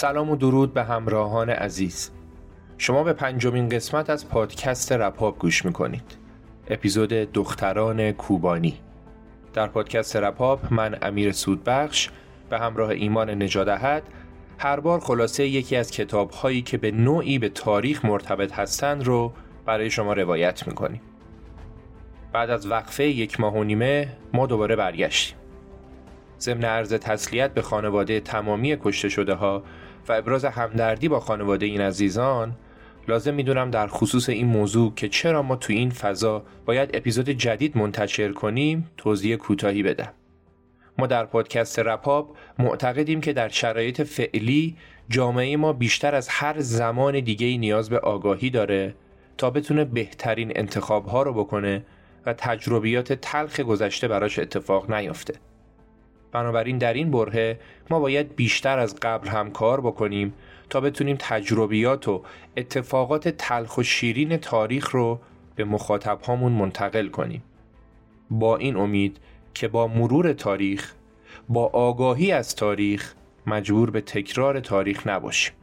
سلام و درود به همراهان عزیز. شما به پنجمین قسمت از پادکست رپاب گوش می‌کنید. اپیزود دختران کوبانی. در پادکست رپاب من امیر سودبخش به همراه ایمان نجادهد هر بار خلاصه یکی از کتاب هایی که به نوعی به تاریخ مرتبط هستند رو برای شما روایت می‌کنیم. بعد از وقفه یک ماه و نیمه ما دوباره برگشتیم. ضمن عرض تسلیت به خانواده تمامی کشته شده ها و ابراز همدردی با خانواده این عزیزان لازم می‌دونم در خصوص این موضوع که چرا ما تو این فضا باید اپیزود جدید منتشر کنیم توضیح کوتاهی بدم ما در پادکست رپاب معتقدیم که در شرایط فعلی جامعه ما بیشتر از هر زمان دیگه نیاز به آگاهی داره تا بتونه بهترین انتخاب ها رو بکنه و تجربیات تلخ گذشته براش اتفاق نیافته. بنابراین در این برهه ما باید بیشتر از قبل هم کار بکنیم تا بتونیم تجربیات و اتفاقات تلخ و شیرین تاریخ رو به مخاطب هامون منتقل کنیم. با این امید که با مرور تاریخ با آگاهی از تاریخ مجبور به تکرار تاریخ نباشیم.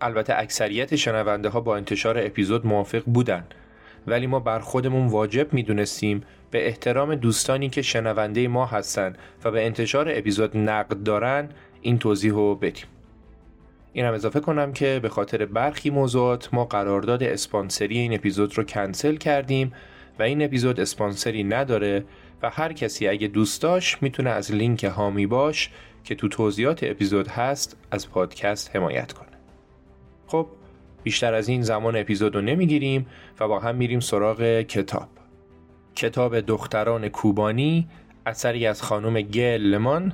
البته اکثریت شنونده ها با انتشار اپیزود موافق بودن ولی ما بر خودمون واجب می‌دونستیم به احترام دوستانی که شنونده ما هستند و به انتشار اپیزود نقد دارن این توضیح رو بدیم. این هم اضافه کنم که به خاطر برخی موضوعات ما قرارداد اسپانسری این اپیزود رو کنسل کردیم و این اپیزود اسپانسری نداره و هر کسی اگه دوست داشت می‌تونه از لینک هامی باش که تو توضیحات اپیزود هست از پادکست حمایت کنه. خب بیشتر از این زمان اپیزود رو نمی‌گیریم و با هم میریم سراغ کتاب. کتاب دختران کوبانی اثری از خانم گل لمان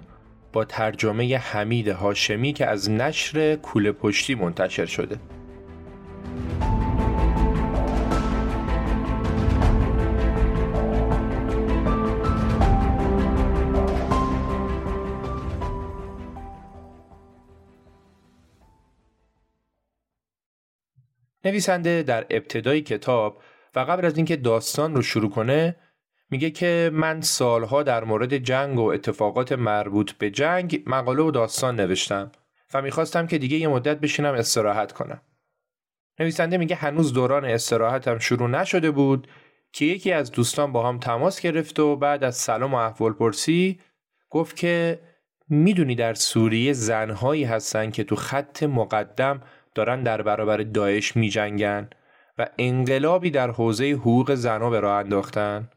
با ترجمه حمید هاشمی که از نشر کوله پشتی منتشر شده. نویسنده در ابتدای کتاب و قبل از اینکه داستان رو شروع کنه میگه که من سالها در مورد جنگ و اتفاقات مربوط به جنگ مقاله و داستان نوشتم و می‌خواستم که دیگه یه مدت بشینم استراحت کنم. نویسنده میگه هنوز دوران استراحتم شروع نشده بود که یکی از دوستان با هم تماس گرفت و بعد از سلام و احوال پرسی گفت که می‌دونی در سوریه زنهایی هستن که تو خط مقدم دارن در برابر داعش میجنگن و انقلابی در حوزه حقوق زنها به راه انداختن؟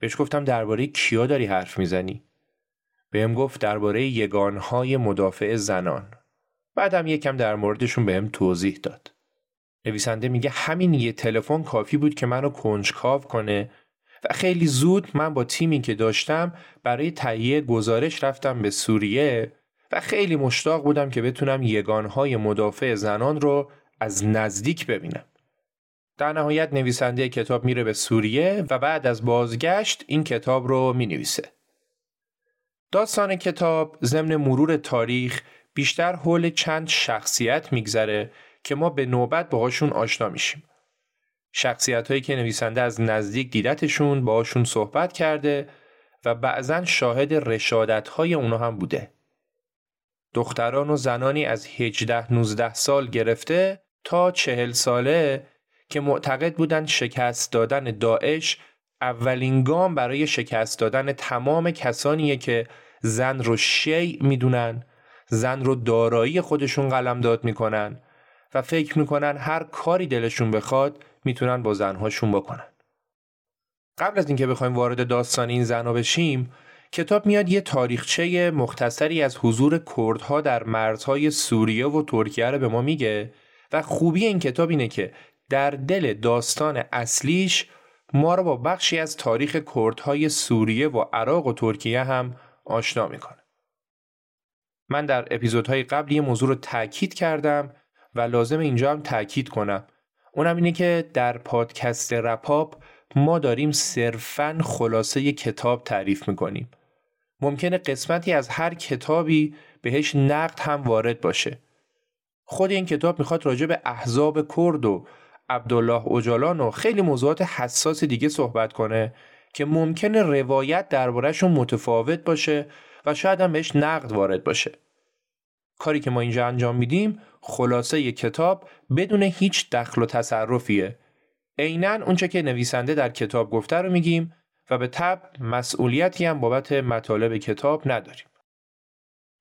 بهش گفتم درباره کیا داری حرف می‌زنی؟ بهم گفت درباره یگانهای مدافع زنان. بعدم یکم در موردشون بهم توضیح داد. نویسنده میگه همین یه تلفن کافی بود که منو کنجکاو کنه و خیلی زود من با تیمی که داشتم برای تهیه گزارش رفتم به سوریه و خیلی مشتاق بودم که بتونم یگانهای مدافع زنان رو از نزدیک ببینم. در نهایت نویسنده کتاب میره به سوریه و بعد از بازگشت این کتاب رو می نویسه. داستان کتاب ضمن مرور تاریخ بیشتر حول چند شخصیت میگذره که ما به نوبت باهاشون آشنا میشیم. شخصیت هایی که نویسنده از نزدیک دیدتشون باهاشون صحبت کرده و بعضا شاهد رشادت های اونا هم بوده. دختران و زنانی از 18-19 سال گرفته تا چهل ساله که معتقد بودند شکست دادن داعش اولین گام برای شکست دادن تمام کسانیه که زن رو شیع می‌دونن زن رو دارایی خودشون قلمداد می‌کنن و فکر می‌کنن هر کاری دلشون بخواد می‌تونن با زنهاشون بکنن. قبل از اینکه بخوایم وارد داستان این زنها بشیم کتاب میاد یه تاریخچه مختصری از حضور کردها در مرزهای سوریه و ترکیه رو به ما میگه و خوبی این کتاب اینه که در دل داستان اصلیش ما رو با بخشی از تاریخ کردهای سوریه و عراق و ترکیه هم آشنا می‌کنه. من در اپیزودهای قبل یه موضوع رو تاکید کردم و لازم اینجا هم تاکید کنم. اونم اینه که در پادکست رپاپ ما داریم صرفا خلاصه کتاب تعریف می‌کنیم. ممکنه قسمتی از هر کتابی بهش نقد هم وارد باشه. خود این کتاب می‌خواد راجع به احزاب کرد و عبدالله اوجالان و خیلی موضوعات حساس دیگه صحبت کنه که ممکنه روایت دربارهشون متفاوت باشه و شاید هم بهش نقد وارد باشه. کاری که ما اینجا انجام میدیم خلاصه ی کتاب بدون هیچ دخل و تصرفیه. عینا اونچه که نویسنده در کتاب گفته رو میگیم و به تب مسئولیتی هم بابت مطالب کتاب نداریم.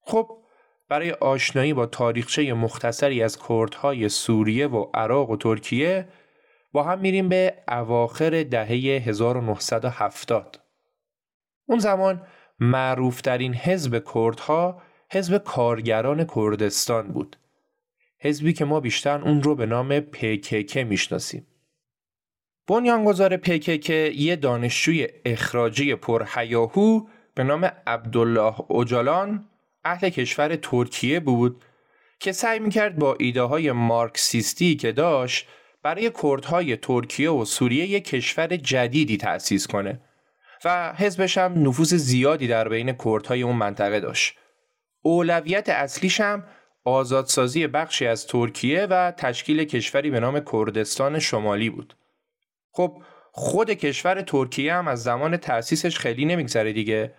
خب برای آشنایی با تاریخچه مختصری از کردهای سوریه و عراق و ترکیه با هم میریم به اواخر دهه 1970. اون زمان معروفترین حزب کردها حزب کارگران کردستان بود. حزبی که ما بیشتر اون رو به نام PKK می‌شناسیم. بنیانگذار PKK یه دانشجوی اخراجی پرهیاهو به نام عبدالله اوجالان اهل کشور ترکیه بود که سعی می‌کرد با ایده های مارکسیستی که داشت برای کردهای ترکیه و سوریه یک کشور جدیدی تأسیس کنه و حزبش هم نفوذ زیادی در بین کردهای اون منطقه داشت. اولویت اصلیش هم آزادسازی بخشی از ترکیه و تشکیل کشوری به نام کردستان شمالی بود. خب خود کشور ترکیه هم از زمان تأسیسش خیلی نمیگذره دیگه.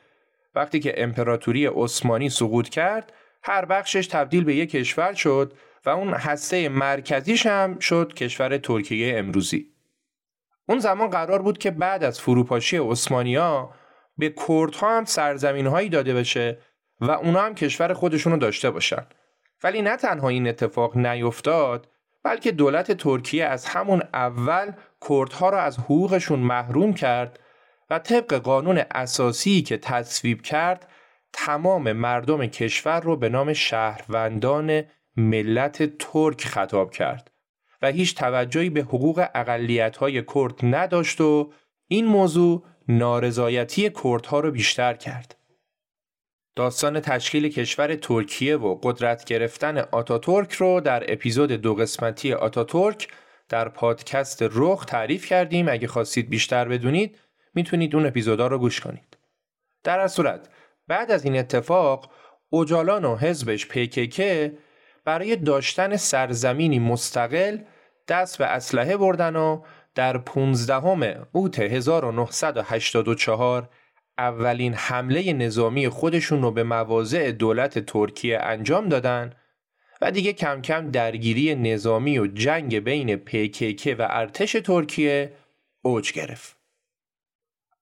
وقتی که امپراتوری عثمانی سقوط کرد هر بخشش تبدیل به یک کشور شد و اون هسته مرکزیش هم شد کشور ترکیه امروزی. اون زمان قرار بود که بعد از فروپاشی عثمانیا به کردها هم سرزمین هایی داده بشه و اونا هم کشور خودشونو داشته باشن. ولی نه تنها این اتفاق نیفتاد بلکه دولت ترکیه از همون اول کردها را از حقوقشون محروم کرد و طبق قانون اساسی که تصویب کرد تمام مردم کشور رو به نام شهروندان ملت ترک خطاب کرد و هیچ توجهی به حقوق های کرد نداشت و این موضوع نارضایتی کردها رو بیشتر کرد. داستان تشکیل کشور ترکیه و قدرت گرفتن آتاتورک رو در اپیزود دو قسمتی آتاتورک در پادکست رخ تعریف کردیم اگه خواستید بیشتر بدونید می‌تونید اون اپیزودا رو گوش کنید. در هر صورت بعد از این اتفاق اوجالان و حزبش پیکیکه برای داشتن سرزمینی مستقل دست به اسلحه بردن و در 15 اوت 1984 اولین حمله نظامی خودشون رو به مواضع دولت ترکیه انجام دادن و دیگه کم کم درگیری نظامی و جنگ بین پیکیکه و ارتش ترکیه اوج گرفت.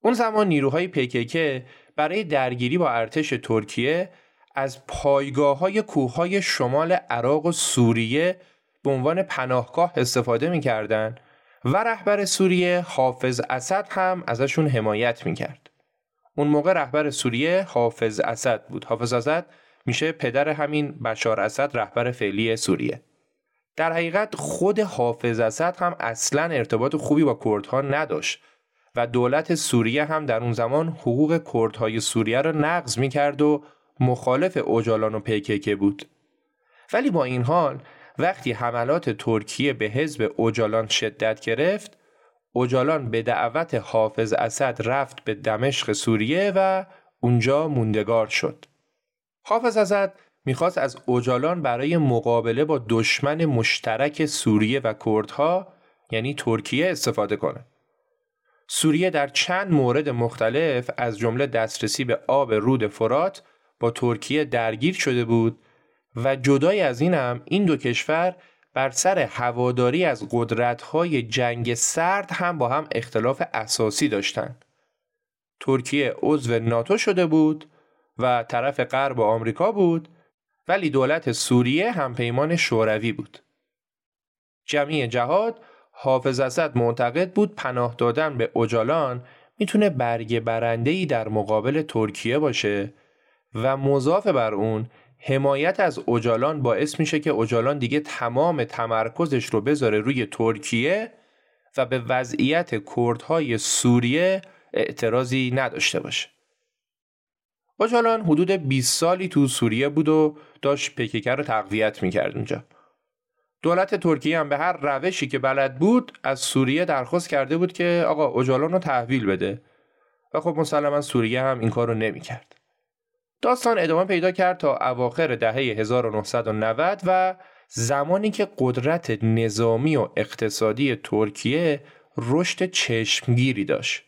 اون زمان نیروهای پیکیکه برای درگیری با ارتش ترکیه از پایگاه های کوه های شمال عراق و سوریه به عنوان پناهگاه استفاده می‌کردن و رهبر سوریه حافظ اسد هم ازشون حمایت می‌کرد. اون موقع رهبر سوریه حافظ اسد بود. حافظ اسد میشه پدر همین بشار اسد رهبر فعلی سوریه. در حقیقت خود حافظ اسد هم اصلا ارتباط خوبی با کردها نداشت و دولت سوریه هم در اون زمان حقوق کردهای سوریه را نقض می کرد و مخالف اوجالان و پیککه بود. ولی با این حال وقتی حملات ترکیه به حزب اوجالان شدت گرفت اوجالان به دعوت حافظ اسد رفت به دمشق سوریه و اونجا موندگار شد. حافظ اسد می‌خواست از اوجالان برای مقابله با دشمن مشترک سوریه و کردها یعنی ترکیه استفاده کنه. سوریه در چند مورد مختلف از جمله دسترسی به آب رود فرات با ترکیه درگیر شده بود و جدای از این هم این دو کشور بر سر هواداری از قدرت‌های جنگ سرد هم با هم اختلاف اساسی داشتند. ترکیه عضو ناتو شده بود و طرف غرب آمریکا بود ولی دولت سوریه هم پیمان شوروی بود. جمعی جهاد حافظ اسد معتقد بود پناه دادن به اوجالان می‌تونه برگ برندهی در مقابل ترکیه باشه و مضاف بر اون حمایت از اوجالان باعث میشه که اوجالان دیگه تمام تمرکزش رو بذاره روی ترکیه و به وضعیت کردهای سوریه اعتراضی نداشته باشه. اوجالان حدود 20 سالی تو سوریه بود و داشت پکیکه رو تقویت می‌کرد اونجا. دولت ترکیه هم به هر روشی که بلد بود از سوریه درخواست کرده بود که آقا اوجالان رو تحویل بده و خب مسلما سوریه هم این کار رو نمی‌کرد. داستان ادامه پیدا کرد تا اواخر دهه 1990 و زمانی که قدرت نظامی و اقتصادی ترکیه رشد چشمگیری داشت.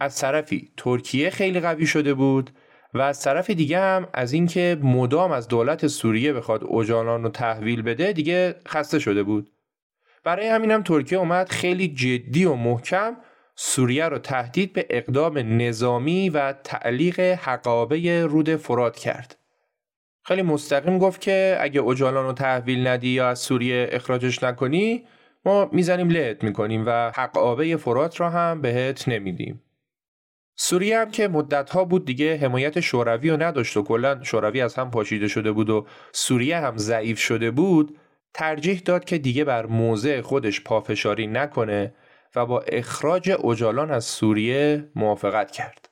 از طرفی ترکیه خیلی قوی شده بود و از طرف دیگه هم از اینکه مدام از دولت سوریه بخواد اوجالان رو تحویل بده دیگه خسته شده بود. برای همینم ترکیه اومد خیلی جدی و محکم سوریه رو تهدید به اقدام نظامی و تعلیق حقابه رود فرات کرد. خیلی مستقیم گفت که اگه اوجالان رو تحویل ندی یا از سوریه اخراجش نکنی ما می‌زنیم لهت می‌کنیم و حقابه فرات را هم بهت نمیدیم. سوریه هم که مدتها بود دیگه حمایت شوروی رو نداشت و کلا شوروی از هم پاشیده شده بود و سوریه هم ضعیف شده بود ترجیح داد که دیگه بر موضع خودش پافشاری نکنه و با اخراج اوجالان از سوریه موافقت کرد.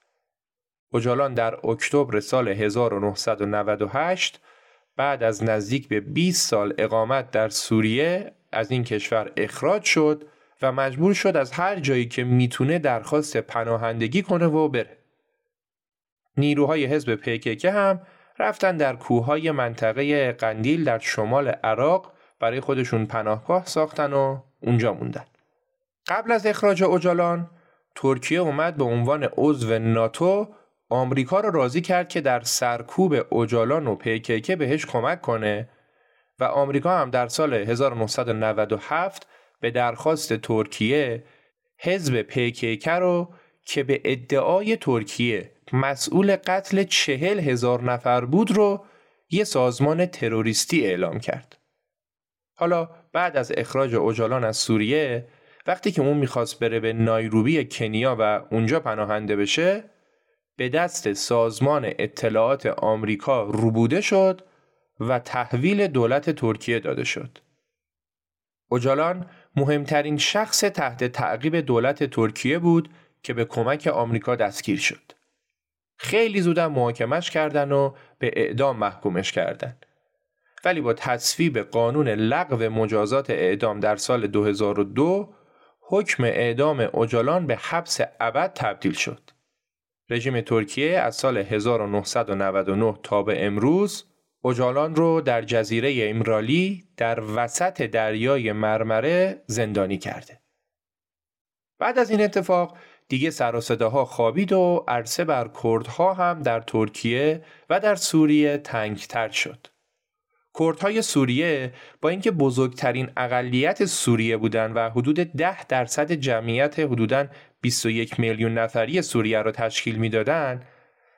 اوجالان در اکتبر سال 1998 بعد از نزدیک به 20 سال اقامت در سوریه از این کشور اخراج شد و مجبور شد از هر جایی که می‌تونه درخواست پناهندگی کنه و بره. نیروهای حزب پیککه هم رفتن در کوههای منطقه قندیل در شمال عراق برای خودشون پناهگاه ساختن و اونجا موندن. قبل از اخراج اوجالان ترکیه اومد به عنوان عضو ناتو آمریکا را راضی کرد که در سرکوب اوجالان و پیکیکه بهش کمک کنه و آمریکا هم در سال 1997 به درخواست ترکیه حزب پیکیکه رو که به ادعای ترکیه مسئول قتل چهل هزار نفر بود رو یه سازمان تروریستی اعلام کرد. حالا بعد از اخراج اوجالان از سوریه وقتی که اون می‌خواست بره به نایروبی کنیا و اونجا پناهنده بشه به دست سازمان اطلاعات آمریکا روبوده شد و تحویل دولت ترکیه داده شد. اوجالان مهمترین شخص تحت تعقیب دولت ترکیه بود که به کمک آمریکا دستگیر شد. خیلی زودن محاکمش کردن و به اعدام محکومش کردن. ولی با تصویب قانون لغو مجازات اعدام در سال 2002 حکم اعدام اوجالان به حبس ابد تبدیل شد. رژیم ترکیه از سال 1999 تا به امروز اوجالان رو در جزیره امرالی در وسط دریای مرمره زندانی کرده. بعد از این اتفاق دیگه سر و صداها خوابید و عرصه بر کردها هم در ترکیه و در سوریه تنگتر شد. کردهای سوریه با اینکه بزرگترین اقلیت سوریه بودند و حدود 10 درصد جمعیت حدوداً 21 میلیون نفری سوریه را تشکیل می‌دادند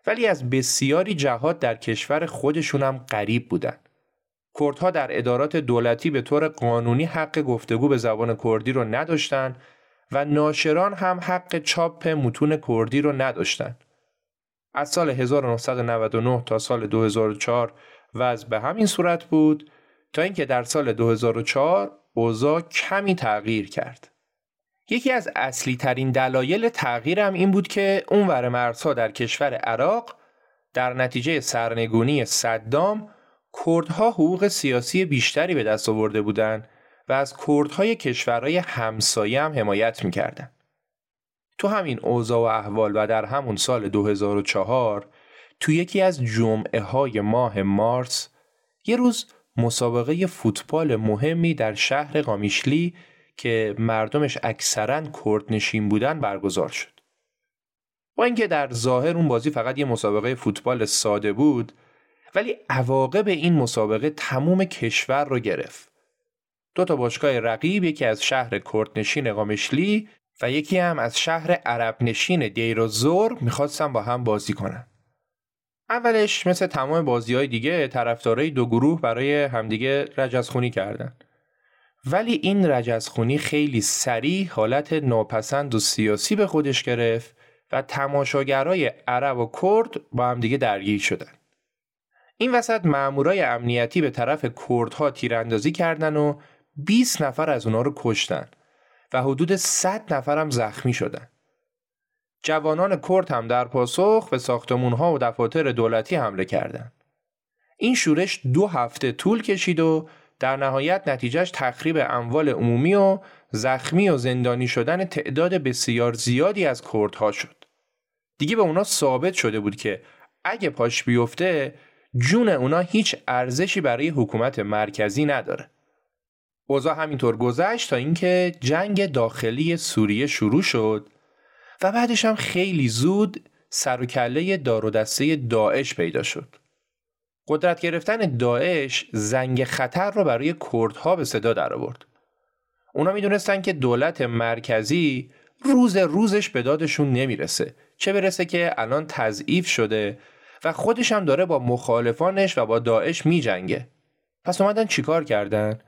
ولی از بسیاری جهات در کشور خودشون هم غریب بودند. کردها در ادارات دولتی به طور قانونی حق گفتگو به زبان کردی رو نداشتند و ناشران هم حق چاپ متون کردی رو نداشتند. از سال 1999 تا سال 2004 وضع به همین صورت بود تا اینکه در سال 2004 اوضاع کمی تغییر کرد. یکی از اصلی ترین دلایل تغییرم این بود که اونور مرزها در کشور عراق در نتیجه سرنگونی صدام کردها حقوق سیاسی بیشتری به دست آورده بودند و از کردهای کشورهای همسایه هم حمایت می‌کردن. تو همین اوضاع و احوال و در همون سال 2004 تو یکی از جمعه های ماه مارس یه روز مسابقه فوتبال مهمی در شهر قامیشلی که مردمش اکثرا کردنشین بودن برگزار شد. با اینکه در ظاهر اون بازی فقط یه مسابقه فوتبال ساده بود ولی عواقب این مسابقه تموم کشور رو گرفت. دو تا باشگاه رقیب یکی از شهر کردنشین قامشلی و یکی هم از شهر عرب نشین دیر می‌خواستن با هم بازی کنن. اولش مثل تمام بازی های دیگه طرفدارای دو گروه برای همدیگه رجزخونی کردن. ولی این رجزخونی خیلی سریع حالت ناپسند و سیاسی به خودش گرفت و تماشاگرای عرب و کرد با همدیگه درگیر شدن. این وسط مامورای امنیتی به طرف کردها تیراندازی کردن و 20 نفر از اونا رو کشتن و حدود 100 نفر هم زخمی شدن. جوانان کرد هم در پاسخ به ساختمونها و دفاتر دولتی حمله کردند. این شورش دو هفته طول کشید و در نهایت نتیجهش تخریب اموال عمومی و زخمی و زندانی شدن تعداد بسیار زیادی از کردها شد. دیگه به اونا ثابت شده بود که اگه پاش بیفته جون اونا هیچ ارزشی برای حکومت مرکزی نداره. اوضاع همینطور گذشت تا اینکه جنگ داخلی سوریه شروع شد و بعدش هم خیلی زود سر و کله دار و دسته داعش پیدا شد. قدرت گرفتن داعش زنگ خطر رو برای کردها به صدا در آورد. اونا می‌دونستن که دولت مرکزی روز روزش به دادشون نمی‌رسه چه برسه که الان تضعیف شده و خودش هم داره با مخالفانش و با داعش می جنگه. پس اومدن چیکار کردن؟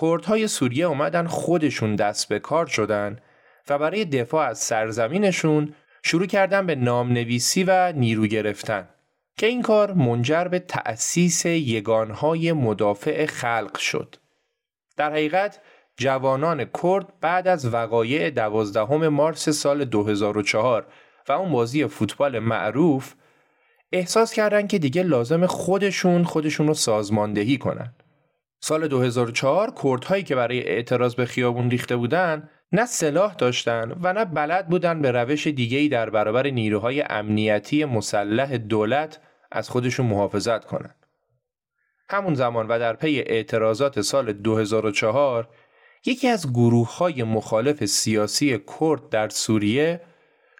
کردهای سوریه اومدن خودشون دست به کار شدن و برای دفاع از سرزمینشون شروع کردن به نامنویسی و نیرو گرفتن که این کار منجر به تأسیس یگانهای مدافع خلق شد. در حقیقت جوانان کرد بعد از وقایع دوازدهم مارس سال 2004 و اون بازی فوتبال معروف احساس کردن که دیگه لازم خودشون خودشون رو سازماندهی کنن. سال 2004 کردهایی که برای اعتراض به خیابون ریخته بودن نه سلاح داشتن و نه بلد بودن به روش دیگهی در برابر نیروهای امنیتی مسلح دولت از خودشون محافظت کنند. همون زمان و در پی اعتراضات سال 2004 یکی از گروه های مخالف سیاسی کرد در سوریه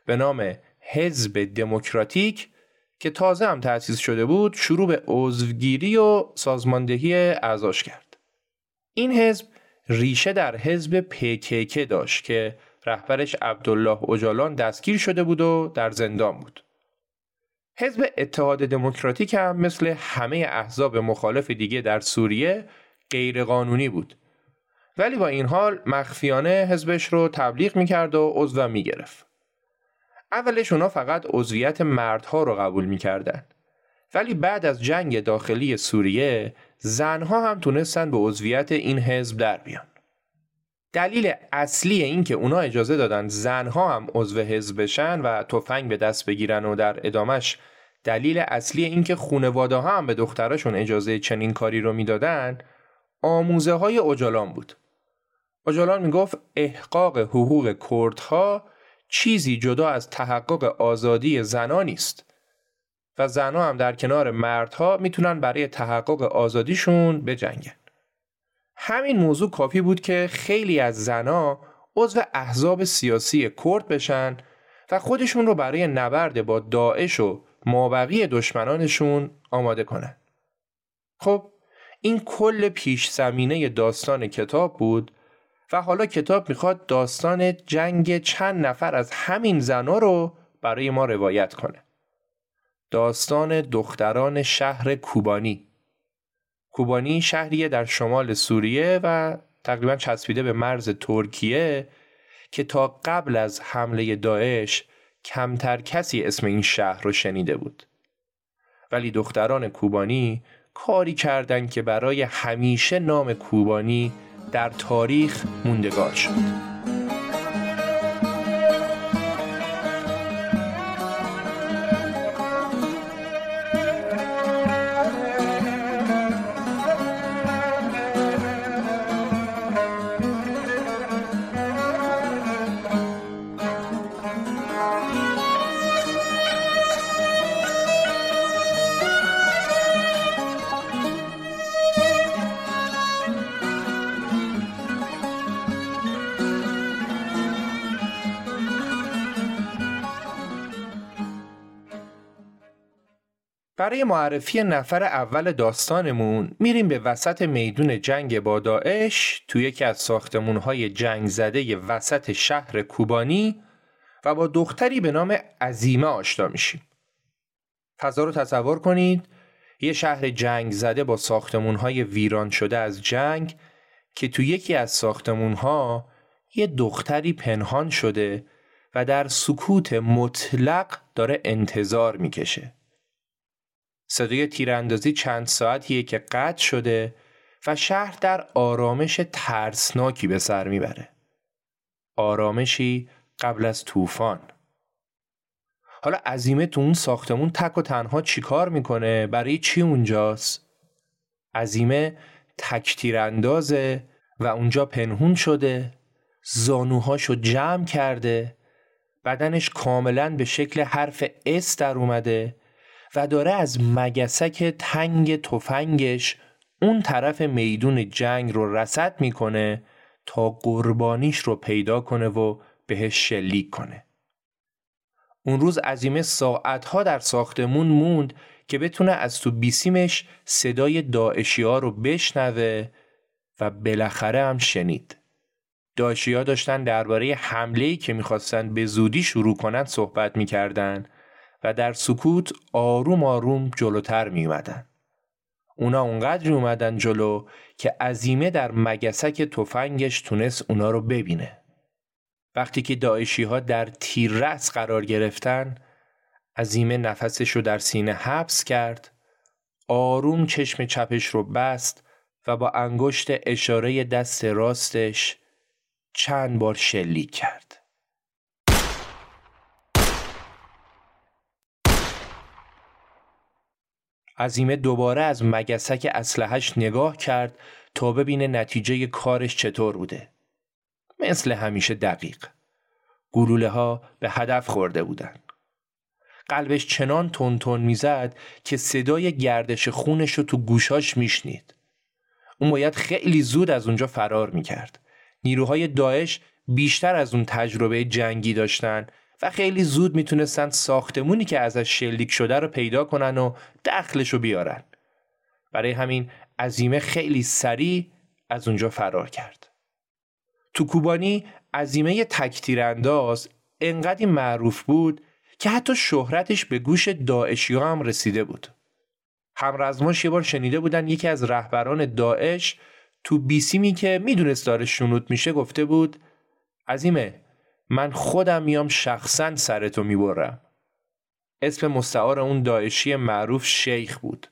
به نام حزب دموکراتیک که تازه هم تأسیس شده بود شروع به عضوگیری و سازماندهی اعضاش کرد. این حزب ریشه در حزب پکک داشت که رهبرش عبدالله اوجالان دستگیر شده بود و در زندان بود. حزب اتحاد دموکراتیک هم مثل همه احزاب مخالف دیگه در سوریه غیرقانونی بود. ولی با این حال مخفیانه حزبش رو تبلیغ می‌کرد و عضو می‌گرفت. اولش اونا فقط عضویت مردها رو قبول می‌کردن. ولی بعد از جنگ داخلی سوریه زنها هم تونستن به عضویت این حزب در بیان. دلیل اصلی این که اونا اجازه دادن زنها هم عضو حزب بشن و تفنگ به دست بگیرن و در ادامش دلیل اصلی این که خونواده ها هم به دختراشون اجازه چنین کاری رو می‌دادن آموزه های اجالان بود. اجالان می‌گفت احقاق حقوق کردها چیزی جدا از تحقق آزادی زنا نیست و زنها هم در کنار مردها می‌تونن برای تحقق آزادیشون بجنگن. همین موضوع کافی بود که خیلی از زنا عضو احزاب سیاسی کرد بشن و خودشون رو برای نبرد با داعش و مابقی دشمنانشون آماده کنن. خب این کل پیش زمینه داستان کتاب بود و حالا کتاب می‌خواد داستان جنگ چند نفر از همین زنا رو برای ما روایت کنه. داستان دختران شهر کوبانی کوبانی شهریه در شمال سوریه و تقریبا چسبیده به مرز ترکیه که تا قبل از حمله داعش کمتر کسی اسم این شهر رو شنیده بود. ولی دختران کوبانی کاری کردن که برای همیشه نام کوبانی در تاریخ موندگار شد. برای معرفی نفر اول داستانمون میریم به وسط میدون جنگ با داعش توی یکی از ساختمونهای جنگ زده وسط شهر کوبانی و با دختری به نام عزیمه آشنا میشیم. فضا رو تصور کنید یه شهر جنگ زده با ساختمونهای ویران شده از جنگ که توی یکی از ساختمونها یه دختری پنهان شده و در سکوت مطلق داره انتظار می‌کشه. صدای تیراندازی چند ساعتیه که قطع شده و شهر در آرامش ترسناکی به سر می‌بره. آرامشی قبل از طوفان. حالا عزیمه تو اون ساختمون تک و تنها چیکار می‌کنه؟ برای چی اونجاست؟ عزیمه تک تیراندازه و اونجا پنهون شده زانوهاشو جمع کرده بدنش کاملا به شکل حرف اس در اومده و داره از مگسک تنگ تفنگش اون طرف میدون جنگ رو رسد می‌کنه تا قربانیش رو پیدا کنه و بهش شلیک کنه. اون روز عزیمه ساعتها در ساختمون موند که بتونه از تو بیسیمش صدای داعشی ها رو بشنوه و بالاخره هم شنید. داعشی ها داشتن درباره حمله‌ای که می‌خواستن به زودی شروع کنن صحبت می‌کردن و در سکوت آروم آروم جلوتر می اومدن. اونا اونقدر اومدن جلو که عزیمه در مگسک تفنگش تونست اونا رو ببینه. وقتی که داعشی ها در تیررس قرار گرفتن عزیمه نفسش رو در سینه حبس کرد آروم چشم چپش رو بست و با انگشت اشاره دست راستش چند بار شلیک کرد. عزیمه دوباره از مگسک اسلحش نگاه کرد تا ببینه نتیجه کارش چطور بوده. مثل همیشه دقیق. گلوله ها به هدف خورده بودن. قلبش چنان تون می‌زد که صدای گردش خونش رو تو گوشاش میشنید. اون باید خیلی زود از اونجا فرار می‌کرد. نیروهای داعش بیشتر از اون تجربه جنگی داشتن و خیلی زود می‌تونستن ساختمونی که ازش شلیک شده رو پیدا کنن و دخلش رو بیارن. برای همین عزیمه خیلی سریع از اونجا فرار کرد. تو کوبانی عزیمه تکتیر انداز انقدی معروف بود که حتی شهرتش به گوش داعشی هم رسیده بود. همرزماش یه بار شنیده بودن یکی از رهبران داعش تو بیسیمی که می‌دونست داره شنود میشه گفته بود عزیمه من خودم میام شخصا سرتو می‌برم. اسم مستعار اون داعشی معروف شیخ بود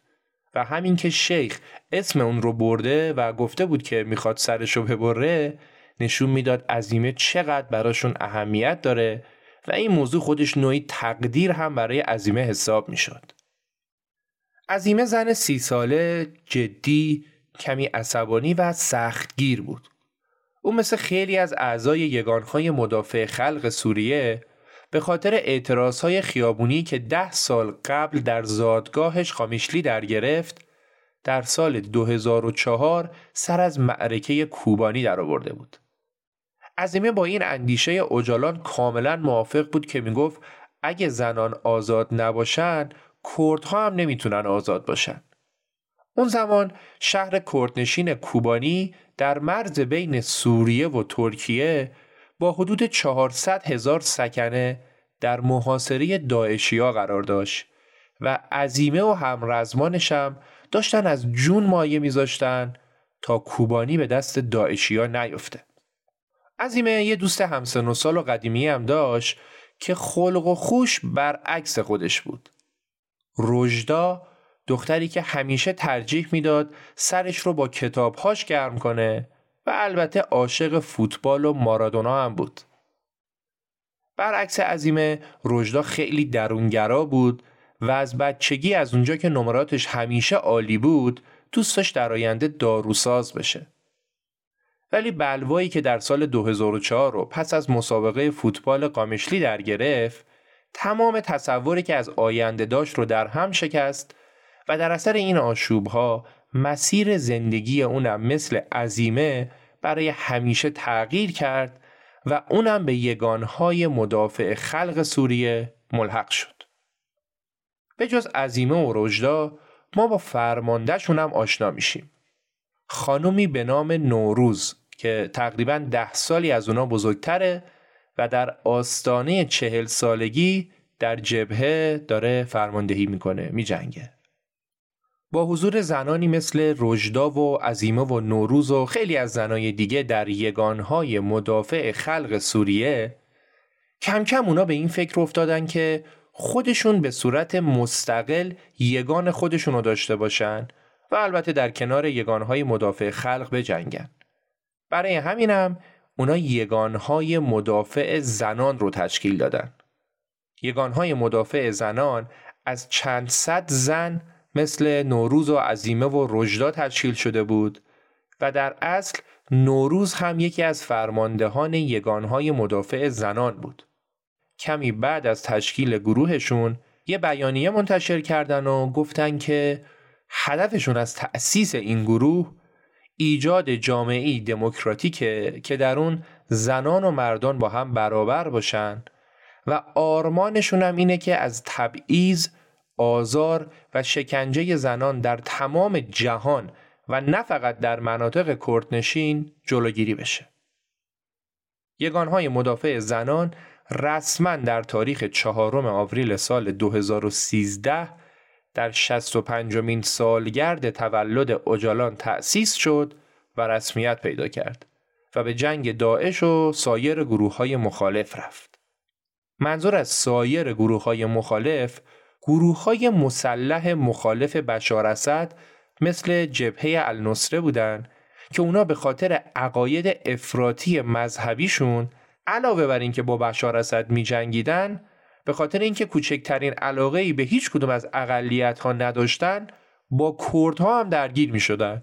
و همین که شیخ اسم اون رو برده و گفته بود که می‌خواد سرشو ببره نشون می‌داد عزیمه چقدر براشون اهمیت داره و این موضوع خودش نوعی تقدیر هم برای عزیمه حساب می‌شد. عزیمه زن سی ساله جدی کمی عصبانی و سختگیر بود. او مثل خیلی از اعضای یگانهای مدافع خلق سوریه به خاطر اعتراضهای خیابونی که ده سال قبل در زادگاهش خامیشلی در گرفت در سال 2004 سر از معرکه کوبانی در آورده بود. عظیمه با این اندیشه اوجالان کاملا موافق بود که می‌گفت اگه زنان آزاد نباشن کردها هم نمی‌تونن آزاد باشن. اون زمان شهر کردنشین کوبانی در مرز بین سوریه و ترکیه با حدود 400 هزار سکنه در محاصره داعشیا قرار داشت و عزیمه و همرزمانش هم داشتن از جون مایه میذاشتن تا کوبانی به دست داعشیا نیفته. عزیمه یه دوست همسن و سال و قدیمی هم داشت که خلق و خوش برعکس خودش بود. رجدا دختری که همیشه ترجیح می‌داد سرش رو با کتابهاش گرم کنه و البته عاشق فوتبال و مارادونا هم بود. برعکس عظیمه رجدا خیلی درونگرا بود و از بچگی از اونجا که نمراتش همیشه عالی بود دوست در آینده داروساز بشه. ولی بلوایی که در سال 2004 رو پس از مسابقه فوتبال قامشلی در گرفت تمام تصوری که از آینده داشت رو در هم شکست و در اثر این آشوبها مسیر زندگی اونم مثل عزیمه برای همیشه تغییر کرد و اونم به یگانهای مدافع خلق سوریه ملحق شد. به جز عزیمه و رجدا ما با فرماندهشون هم آشنا میشیم. خانومی به نام نوروز که تقریبا ده سالی از اونا بزرگتره و در آستانه چهل سالگی در جبهه داره فرماندهی می‌کنه میجنگه با حضور زنانی مثل رجدا و عزیمه و نوروز و خیلی از زنای دیگه در یگانهای مدافع خلق سوریه کم کم اونا به این فکر افتادن که خودشون به صورت مستقل یگان خودشون رو داشته باشن و البته در کنار یگانهای مدافع خلق بجنگن. برای همینم اونا یگانهای مدافع زنان رو تشکیل دادن. یگانهای مدافع زنان از چند صد زن مثل نوروز و عزیمه و رجدا تشکیل شده بود و در اصل نوروز هم یکی از فرماندهان یگانهای مدافع زنان بود. کمی بعد از تشکیل گروهشون یه بیانیه منتشر کردن و گفتن که هدفشون از تأسیس این گروه ایجاد جامعی دموکراتیکه که در اون زنان و مردان با هم برابر باشن و آرمانشون هم اینه که از تبعیض، آزار و شکنجه زنان در تمام جهان و نه فقط در مناطق کردنشین جلوگیری بشه. یگانهای مدافع زنان رسما در تاریخ چهارم آوریل سال 2013 در 65 مین سالگرد تولد اجالان تأسیس شد و رسمیت پیدا کرد و به جنگ داعش و سایر گروه های مخالف رفت. منظور از سایر گروه های مخالف گروه های مسلح مخالف بشار اسد مثل جبهه النصره بودند که اونا به خاطر عقاید افراطی مذهبیشون علاوه بر اینکه با بشار اسد می جنگیدن به خاطر اینکه کوچکترین علاقه ای به هیچ کدوم از اقلیت ها نداشتن با کردها هم درگیر می شدن.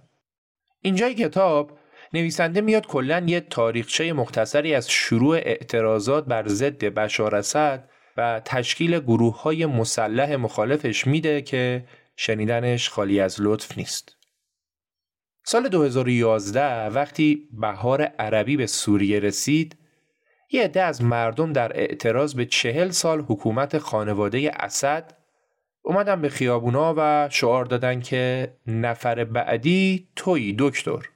اینجای کتاب نویسنده میاد کلا یه تاریخچه مختصری از شروع اعتراضات بر ضد بشار اسد و تشکیل گروه های مسلح مخالفش میده که شنیدنش خالی از لطف نیست. سال 2011 وقتی بهار عربی به سوریه رسید یه عده از مردم در اعتراض به چهل سال حکومت خانواده اسد اومدن به خیابونا و شعار دادن که نفر بعدی توی دکتر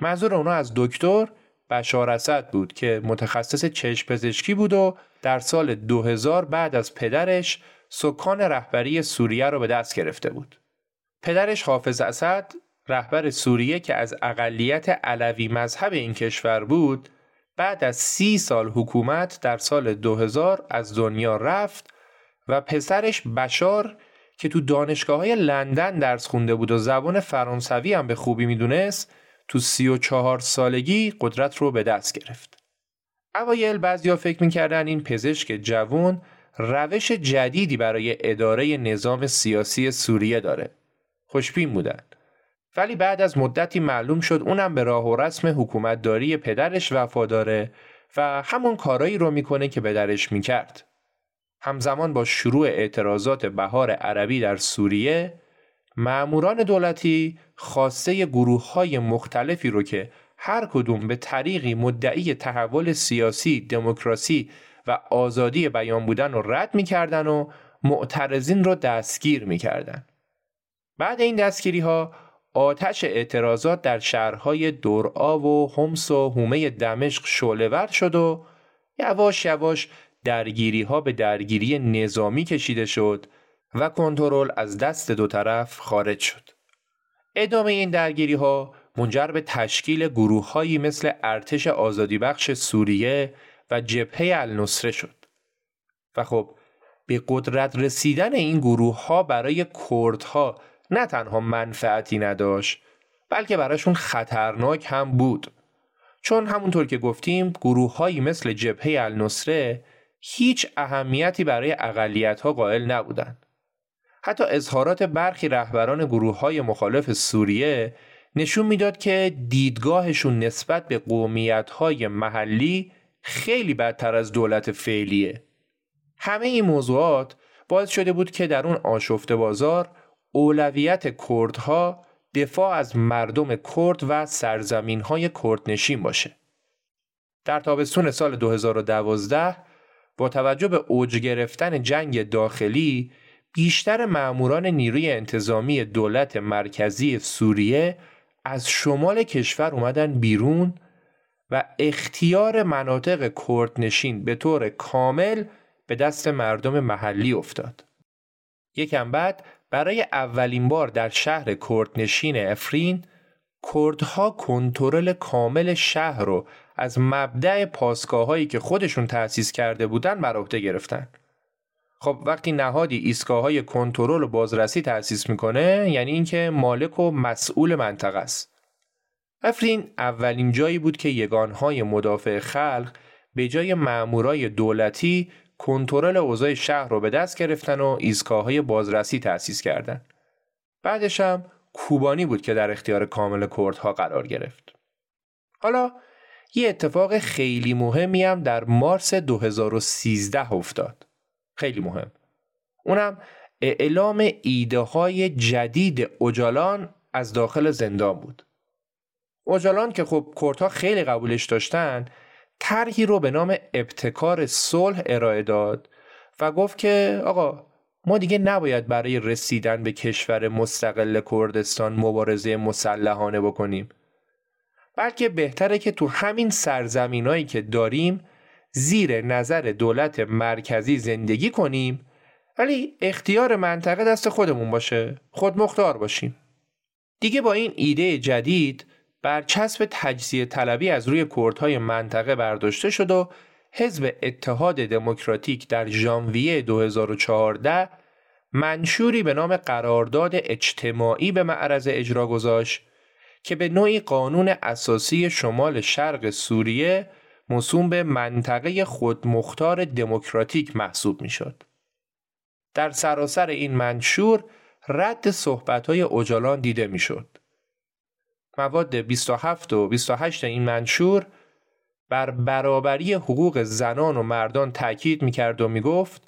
منظور اونا از دکتر بشار اسد بود که متخصص چشم پزشکی بود و در سال 2000 بعد از پدرش سکان رهبری سوریه رو به دست گرفته بود. پدرش حافظ اسد رهبر سوریه که از اقلیت علوی مذهب این کشور بود بعد از سی سال حکومت در سال 2000 از دنیا رفت و پسرش بشار که تو دانشگاه های لندن درس خونده بود و زبان فرانسوی هم به خوبی می‌دونست تو سی و چهار سالگی قدرت رو به دست گرفت. اوایل بعضیا فکر می‌کردن این پزشک جوان روش جدیدی برای اداره نظام سیاسی سوریه داره. خوشبین بودن. ولی بعد از مدتی معلوم شد اونم به راه و رسم حکومتداری پدرش وفاداره و همون کارایی رو می‌کنه که پدرش می‌کرد. همزمان با شروع اعتراضات بهار عربی در سوریه معموران دولتی خواسته گروه های مختلفی رو که هر کدوم به طریقی مدعی تحول سیاسی، دموکراسی و آزادی بیان بودن رو رد می‌کردن و معترضین رو دستگیر می‌کردن. بعد این دستگیری ها آتش اعتراضات در شهرهای دورآ و همس و حومه دمشق شعلهور شد و یواش یواش درگیری ها به درگیری نظامی کشیده شد و کنترل از دست دو طرف خارج شد. ادامه این درگیری ها منجر به تشکیل گروه هایی مثل ارتش آزادی بخش سوریه و جبهه النصره شد. و خب به قدرت رسیدن این گروه ها برای کردها نه تنها منفعتی نداشت بلکه براشون خطرناک هم بود چون همونطور که گفتیم گروه هایی مثل جبهه النصره هیچ اهمیتی برای اقلیت ها قائل نبودند. حتی اظهارات برخی رهبران گروه های مخالف سوریه نشون می‌داد که دیدگاهشون نسبت به قومیت های محلی خیلی بدتر از دولت فعلیه. همه این موضوعات باعث شده بود که در اون آشفته بازار اولویت کردها دفاع از مردم کرد و سرزمین های کردنشین باشه. در تابستون سال 2012 با توجه به اوج گرفتن جنگ داخلی بیشتر ماموران نیروی انتظامی دولت مرکزی سوریه از شمال کشور اومدن بیرون و اختیار مناطق کردنشین به طور کامل به دست مردم محلی افتاد. یکم بعد برای اولین بار در شهر کردنشین افرین کردها کنترل کامل شهر رو از مبدع پاسگاهایی که خودشون تأسیس کرده بودن بر عهده گرفتن. خب وقتی نهادی ایستگاه های کنترل و بازرسی تأسیس می‌کنه یعنی اینکه مالک و مسئول منطقه است. افرین اولین جایی بود که یگانهای مدافع خلق به جای مامورای دولتی کنترل اوضاع شهر رو به دست گرفتن و ایستگاه های بازرسی تأسیس کردند. بعدش هم کوبانی بود که در اختیار کامل کردها قرار گرفت. حالا یه اتفاق خیلی مهمی هم در مارس 2013 افتاد. خیلی مهم. اونم اعلام ایده های جدید اجالان از داخل زندان بود. اجالان که خب کردها خیلی قبولش داشتن طرحی رو به نام ابتکار صلح ارائه داد و گفت که آقا ما دیگه نباید برای رسیدن به کشور مستقل کردستان مبارزه مسلحانه بکنیم بلکه بهتره که تو همین سرزمینایی که داریم زیر نظر دولت مرکزی زندگی کنیم ولی اختیار منطقه دست خودمون باشه خود مختار باشیم. دیگه با این ایده جدید برچسب تجزیه طلبی از روی کردهای منطقه برداشته شد و حزب اتحاد دموکراتیک در ژانویه 2014 منشوری به نام قرارداد اجتماعی به معرض اجرا گذاشت که به نوعی قانون اساسی شمال شرق سوریه موسوم به منطقه خودمختار دموکراتیک محسوب می شد. در سراسر این منشور رد صحبت‌های اوجالان دیده می‌شد. مواد 27 و 28 این منشور بر برابری حقوق زنان و مردان تاکید می‌کرد و می‌گفت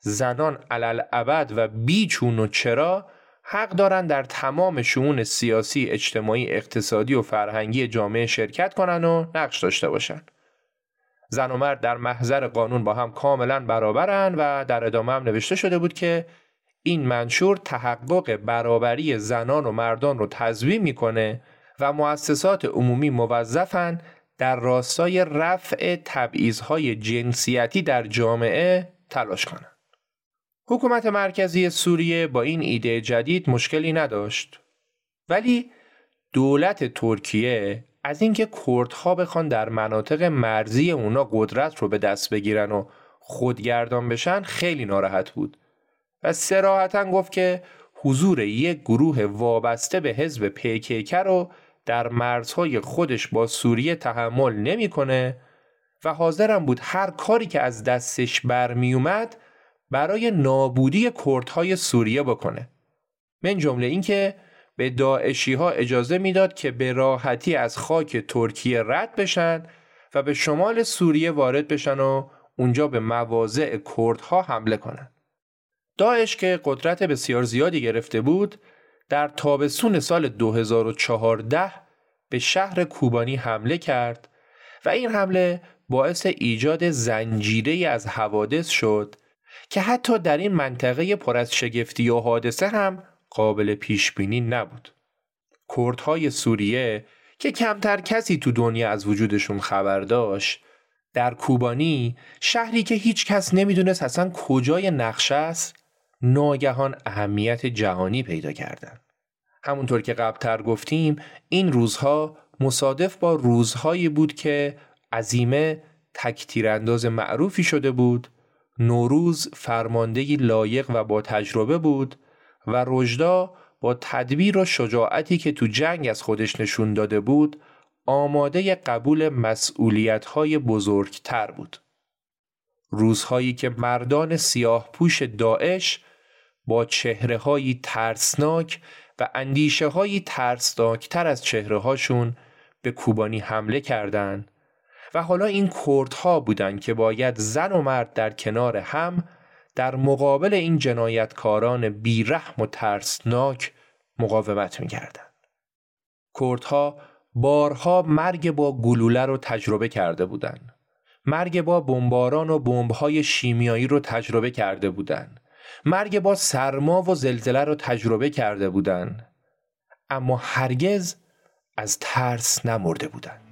زنان علل ابد و بیچون و چرا حق دارند در تمام شؤون سیاسی، اجتماعی، اقتصادی و فرهنگی جامعه شرکت کنند و نقش داشته باشند. زن و مرد در محضر قانون با هم کاملا برابرند و در ادامه هم نوشته شده بود که این منشور تحقق برابری زنان و مردان رو تضمین می‌کنه و مؤسسات عمومی موظفن در راستای رفع تبعیضهای جنسیتی در جامعه تلاش کنند. حکومت مرکزی سوریه با این ایده جدید مشکلی نداشت ولی دولت ترکیه از اینکه کردها بخوان در مناطق مرزی اونا قدرت رو به دست بگیرن و خودگردان بشن خیلی ناراحت بود. و سراحتا گفت که حضور یک گروه وابسته به حزب پیکیکه رو در مرزهای خودش با سوریه تحمل نمی‌کنه و حاضرم بود هر کاری که از دستش برمیومد برای نابودی کردهای سوریه بکنه. من جمله اینکه به داعشی ها اجازه می‌داد که به راحتی از خاک ترکیه رد بشن و به شمال سوریه وارد بشن و اونجا به مواضع کردها حمله کنند. داعش که قدرت بسیار زیادی گرفته بود در تابستون سال 2014 به شهر کوبانی حمله کرد و این حمله باعث ایجاد زنجیره از حوادث شد که حتی در این منطقه پر از شگفتی و حادثه هم قابل پیش بینی نبود. کردهای سوریه که کمتر کسی تو دنیا از وجودشون خبر داشت در کوبانی شهری که هیچ کس نمی‌دونست اصلا کجای نقشه است ناگهان اهمیت جهانی پیدا کردند. همونطور که قبلتر گفتیم این روزها مصادف با روزهایی بود که عزیمه تکتیرانداز معروفی شده بود نوروز فرماندهی لایق و با تجربه بود و رجدا با تدبیر و شجاعتی که تو جنگ از خودش نشون داده بود آماده قبول مسئولیت های بزرگتر بود. روزهایی که مردان سیاه پوش داعش با چهره هایی ترسناک و اندیشه هایی ترسناکتر از چهره هاشون به کوبانی حمله کردند و حالا این کردها بودند که باید زن و مرد در کنار هم در مقابل این جنایتکاران بیرحم و ترسناک مقاومت می‌کردند. کردها بارها مرگ با گلوله رو تجربه کرده بودند. مرگ با بمباران و بمب‌های شیمیایی رو تجربه کرده بودند. مرگ با سرما و زلزله رو تجربه کرده بودند. اما هرگز از ترس نمرده بودند.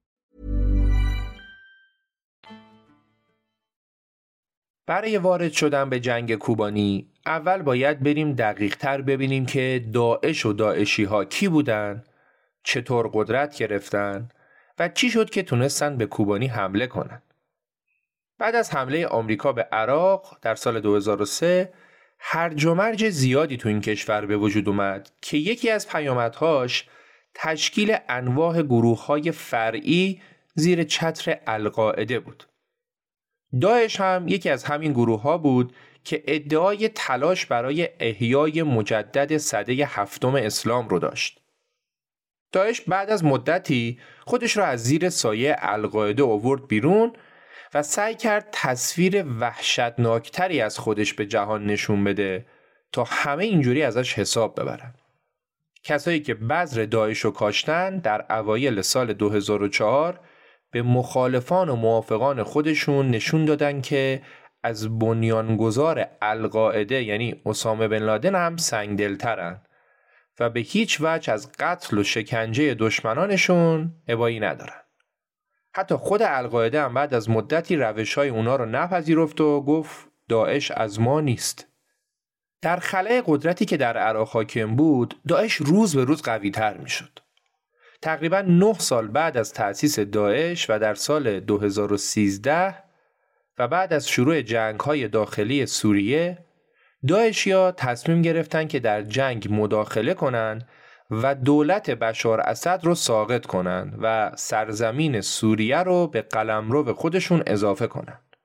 برای وارد شدن به جنگ کوبانی اول باید بریم دقیق تر ببینیم که داعش و داعشی ها کی بودن چطور قدرت گرفتن و چی شد که تونستن به کوبانی حمله کنن بعد از حمله آمریکا به عراق در سال 2003 هرج و مرج زیادی تو این کشور به وجود اومد که یکی از پیامدهاش تشکیل انواع گروه های فرعی زیر چتر القاعده بود. داعش هم یکی از همین گروه ها بود که ادعای تلاش برای احیای مجدد صده هفتم اسلام رو داشت. داعش بعد از مدتی خودش را از زیر سایه القاعده آورد بیرون و سعی کرد تصویر وحشتناکتری از خودش به جهان نشون بده تا همه اینجوری ازش حساب ببرن. کسایی که بذر داعش رو کاشتن در اوایل سال 2004 به مخالفان و موافقان خودشون نشون دادن که از بنیانگذار القاعده یعنی اسامه بن لادن هم سنگدلترن و به هیچ وجه از قتل و شکنجه دشمنانشون ابایی ندارن. حتی خود القاعده هم بعد از مدتی روش های اونا رو نپذیرفت و گفت داعش از ما نیست. در خلای قدرتی که در عراق حاکم بود داعش روز به روز قوی تر می شد. تقریبا 9 سال بعد از تأسیس داعش و در سال 2013 و بعد از شروع جنگ های داخلی سوریه داعشیا تصمیم گرفتن که در جنگ مداخله کنند و دولت بشار اسد رو ساقط کنند و سرزمین سوریه رو به قلمرو خودشون اضافه کنند.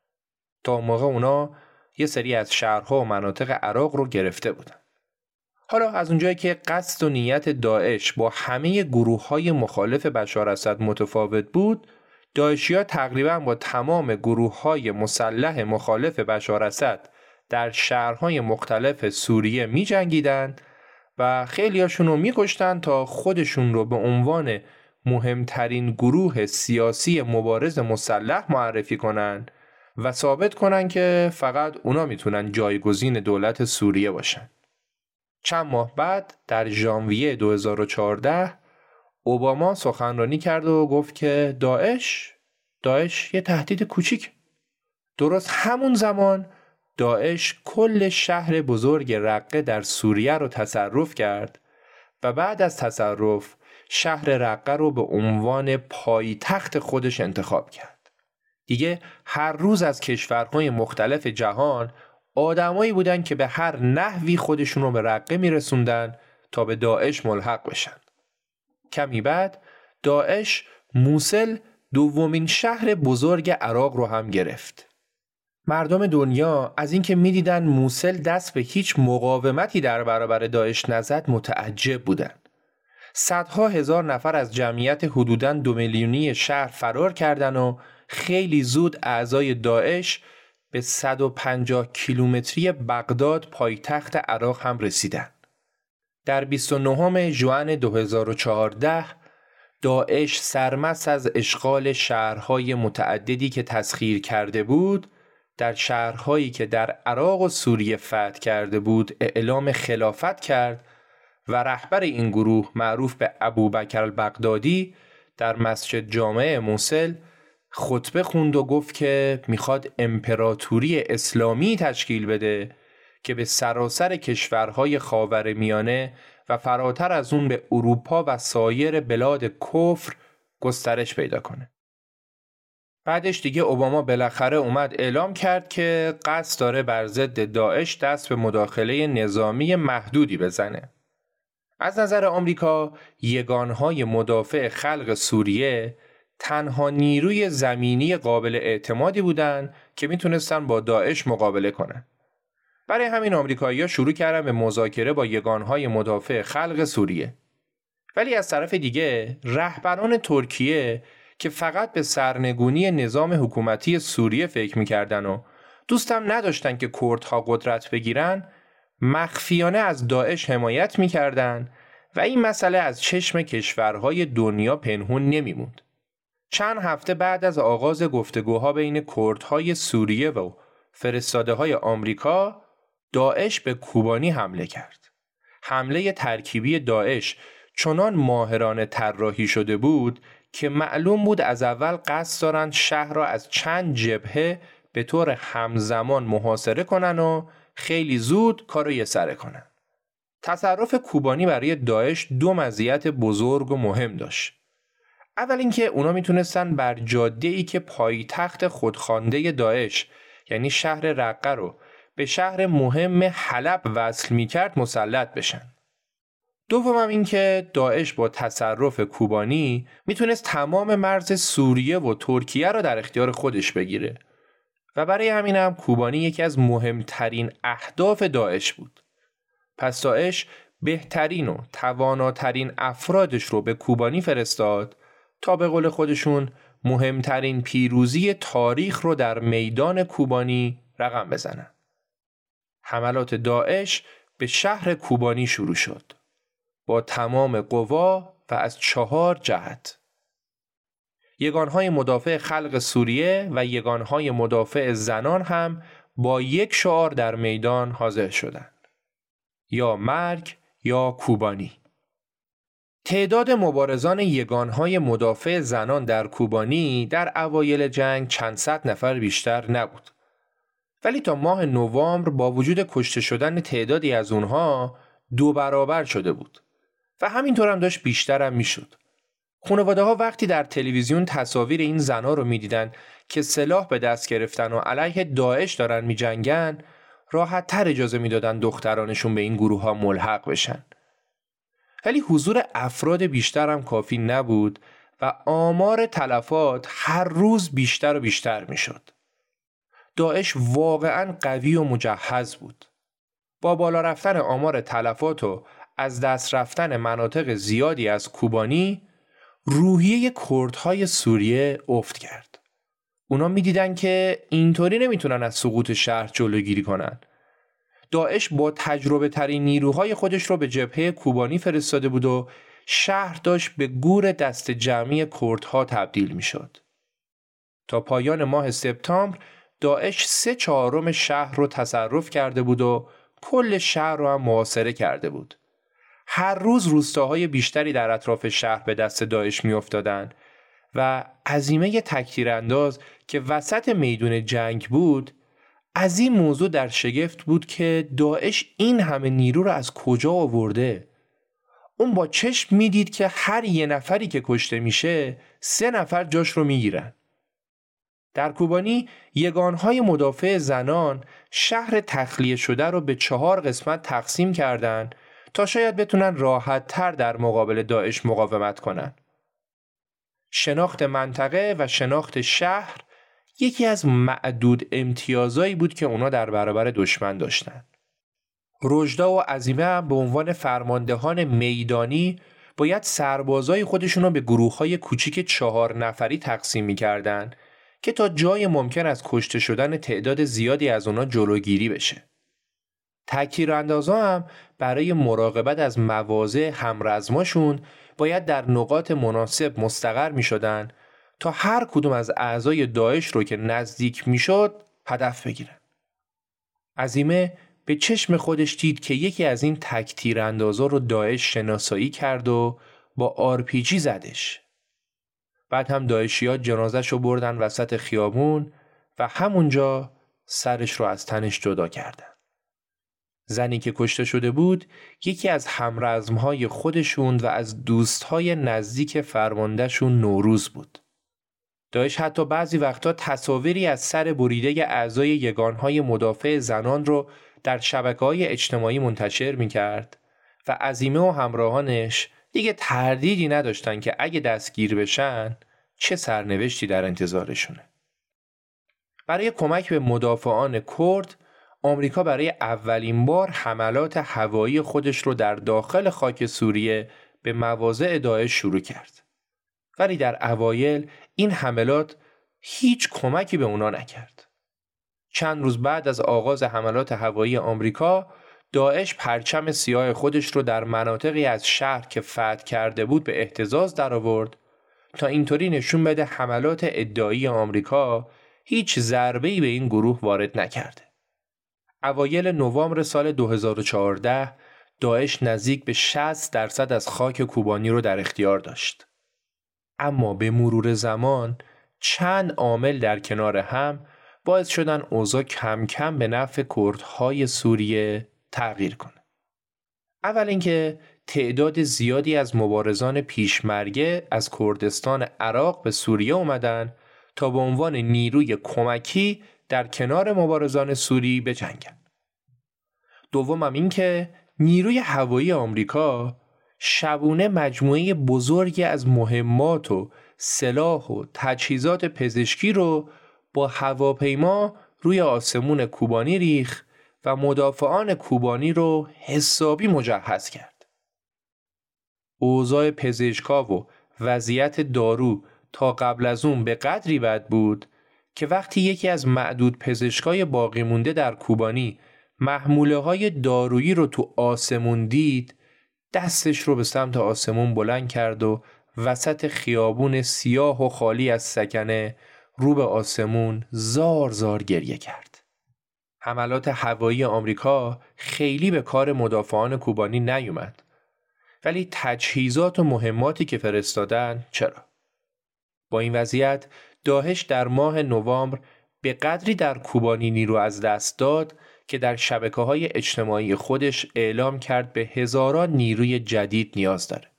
تا موقع اونا یه سری از شهرها و مناطق عراق رو گرفته بودن. حالا از اونجایی که قصد و نیت داعش با همه گروه های مخالف بشار اسد متفاوت بود، داعشیا تقریبا با تمام گروه های مسلح مخالف بشار اسد در شهرهای مختلف سوریه می جنگیدن و خیلیاشون رو میکشتن تا خودشون رو به عنوان مهمترین گروه سیاسی مبارز مسلح معرفی کنند و ثابت کنن که فقط اونا می‌تونن جایگزین دولت سوریه باشن. چند ماه بعد در ژانویه 2014 اوباما سخنرانی کرد و گفت که داعش داعش یه تهدید کوچیک درست همون زمان داعش کل شهر بزرگ رقه در سوریه رو تصرف کرد و بعد از تصرف شهر رقه رو به عنوان پایتخت خودش انتخاب کرد. دیگه هر روز از کشورهای مختلف جهان آدمایی بودن که به هر نحوی خودشون رو به رقه میرسوندن تا به داعش ملحق بشن. کمی بعد داعش موسل دومین شهر بزرگ عراق رو هم گرفت. مردم دنیا از اینکه می‌دیدن موسل دست به هیچ مقاومتی در برابر داعش نزد متعجب بودند. صدها هزار نفر از جمعیت حدوداً دو میلیونی شهر فرار کردند و خیلی زود اعضای داعش به 150 کیلومتری بغداد پایتخت عراق هم رسیدند. در 29 ژوئن 2014 داعش سرمست از اشغال شهرهای متعددی که تسخیر کرده بود در شهرهایی که در عراق و سوریه فتح کرده بود اعلام خلافت کرد و رهبر این گروه معروف به ابوبکر البغدادی در مسجد جامعه موسل خطبه خوند و گفت که می‌خواد امپراتوری اسلامی تشکیل بده که به سراسر کشورهای خاور میانه و فراتر از اون به اروپا و سایر بلاد کفر گسترش پیدا کنه. بعدش دیگه اوباما بالاخره اومد اعلام کرد که قصد داره بر ضد داعش دست به مداخله نظامی محدودی بزنه. از نظر آمریکا یگانهای مدافع خلق سوریه تنها نیروی زمینی قابل اعتمادی بودند که می‌تونستن با داعش مقابله کنند. برای همین آمریکایی‌ها شروع کردن به مذاکره با یگانهای مدافع خلق سوریه. ولی از طرف دیگه رهبران ترکیه که فقط به سرنگونی نظام حکومتی سوریه فکر می‌کردن و دوستم نداشتن که کردها قدرت بگیرن مخفیانه از داعش حمایت می‌کردند و این مسئله از چشم کشورهای دنیا پنهون نمیموند. چند هفته بعد از آغاز گفتگوها بین کردهای سوریه و فرستاده های آمریکا داعش به کوبانی حمله کرد. حمله ترکیبی داعش چنان ماهرانه طراحی شده بود که معلوم بود از اول قصد دارند شهر را از چند جبهه به طور همزمان محاصره کنن و خیلی زود کارو یه سره کنن. تصرف کوبانی برای داعش دو مزیت بزرگ و مهم داشت. اول اینکه اونا می‌تونستن بر جاده ای که پایتخت خودخوانده داعش یعنی شهر رقه رو به شهر مهم حلب وصل می‌کرد مسلط بشن. دومم اینکه داعش با تصرف کوبانی می‌تونست تمام مرز سوریه و ترکیه را در اختیار خودش بگیره و برای همین هم کوبانی یکی از مهمترین اهداف داعش بود. پس داعش بهترین و تواناترین افرادش رو به کوبانی فرستاد تا به قول خودشون مهمترین پیروزی تاریخ رو در میدان کوبانی رقم بزنن. حملات داعش به شهر کوبانی شروع شد با تمام قوا و از چهار جهت. یگانهای مدافع خلق سوریه و یگانهای مدافع زنان هم با یک شعار در میدان حاضر شدند. یا مرگ یا کوبانی. تعداد مبارزان یگانهای مدافع زنان در کوبانی در اوایل جنگ چند صد نفر بیشتر نبود. ولی تا ماه نوامبر با وجود کشته شدن تعدادی از اونها دو برابر شده بود و همینطور هم داشت بیشتر هم می‌شد. خانواده ها وقتی در تلویزیون تصاویر این زنها رو می‌دیدن که سلاح به دست گرفتن و علیه داعش دارن میجنگن راحت تر اجازه می‌دادن دخترانشون به این گروه ها ملحق بشن. ولی حضور افراد بیشتر هم کافی نبود و آمار تلفات هر روز بیشتر و بیشتر می‌شد. داعش واقعا قوی و مجهز بود. با بالا رفتن آمار تلفات و از دست رفتن مناطق زیادی از کوبانی روحیه کردهای سوریه افت کرد. اونا می‌دیدن که اینطوری نمی‌تونن از سقوط شهر جلوگیری کنن. داعش با تجربه ترین نیروهای خودش رو به جبهه کوبانی فرستاده بود و شهر داشت به گور دست جمعی کردها تبدیل می‌شد. تا پایان ماه سپتامبر داعش سه چهارم شهر رو تصرف کرده بود و کل شهر رو هم محاصره کرده بود. هر روز روستاهای بیشتری در اطراف شهر به دست داعش میافتادند و عظیمه تکتیرانداز که وسط میدون جنگ بود از این موضوع در شگفت بود که داعش این همه نیرو رو از کجا آورده اون با چشم می‌دید که هر یه نفری که کشته میشه سه نفر جاش رو می‌گیرن در کوبانی یگانهای مدافع زنان شهر تخلیه شده رو به چهار قسمت تقسیم کردند تا شاید بتونن راحت تر در مقابل داعش مقاومت کنن. شناخت منطقه و شناخت شهر یکی از معدود امتیازایی بود که اونا در برابر دشمن داشتن. رجدا و عزیمه هم به عنوان فرماندهان میدانی باید سربازای خودشون رو به گروه های کوچیک چهار نفری تقسیم می‌کردن که تا جای ممکن از کشته شدن تعداد زیادی از اونا جلوگیری بشه. تکیر اندازا هم برای مراقبت از مواضع همرزماشون باید در نقاط مناسب مستقر می شدن تا هر کدوم از اعضای داعش رو که نزدیک می شد هدف بگیرن. عزیمه به چشم خودش دید که یکی از این تک اندازا رو داعش شناسایی کرد و با آرپیجی زدش. بعد هم داعشی ها جنازش رو بردن وسط خیابون و همونجا سرش رو از تنش جدا کردن. زنی که کشته شده بود یکی از همرزمهای خودشون و از دوستهای نزدیک فرماندهشون نوروز بود. داعش حتی بعضی وقتا تصاویری از سر بریده اعضای یگانهای مدافع زنان رو در شبکه های اجتماعی منتشر می کرد و عزیمه و همراهانش دیگه تردیدی نداشتن که اگه دستگیر بشن چه سرنوشتی در انتظارشونه. برای کمک به مدافعان کرد آمریکا برای اولین بار حملات هوایی خودش رو در داخل خاک سوریه به مواضع داعش شروع کرد. ولی در اوایل این حملات هیچ کمکی به اونا نکرد. چند روز بعد از آغاز حملات هوایی آمریکا داعش پرچم سیاه خودش رو در مناطقی از شهر که فتح کرده بود به احتزاز درآورد تا اینطوری نشون بده حملات ادعایی آمریکا هیچ ضربه‌ای به این گروه وارد نکرده. اوایل نوامبر سال 2014 داعش نزدیک به 60 درصد از خاک کوبانی رو در اختیار داشت. اما به مرور زمان چند عامل در کنار هم باعث شدن اوضاع کم کم به نفع کردهای سوریه تغییر کنه. اول اینکه تعداد زیادی از مبارزان پیشمرگه از کردستان عراق به سوریه اومدن تا به عنوان نیروی کمکی در کنار مبارزان سوری بجنگن. دومم این که نیروی هوایی آمریکا شبونه مجموعه بزرگی از مهمات و سلاح و تجهیزات پزشکی رو با هواپیما روی آسمون کوبانی ریخ و مدافعان کوبانی رو حسابی مجهز کرد. اوضاع پزشکا و وضعیت دارو تا قبل از اون به قدری بد بود که وقتی یکی از معدود پزشکای باقی مونده در کوبانی محموله های دارویی رو تو آسمون دید دستش رو به سمت آسمون بلند کرد و وسط خیابون سیاه و خالی از سکنه رو به آسمون زار زار گریه کرد. حملات هوایی آمریکا خیلی به کار مدافعان کوبانی نیومد. ولی تجهیزات و مهماتی که فرستادن چرا؟ با این وضعیت داهش در ماه نوامبر به قدری در کوبانی نیرو از دست داد که در شبکه های اجتماعی خودش اعلام کرد به هزاران نیروی جدید نیاز داره.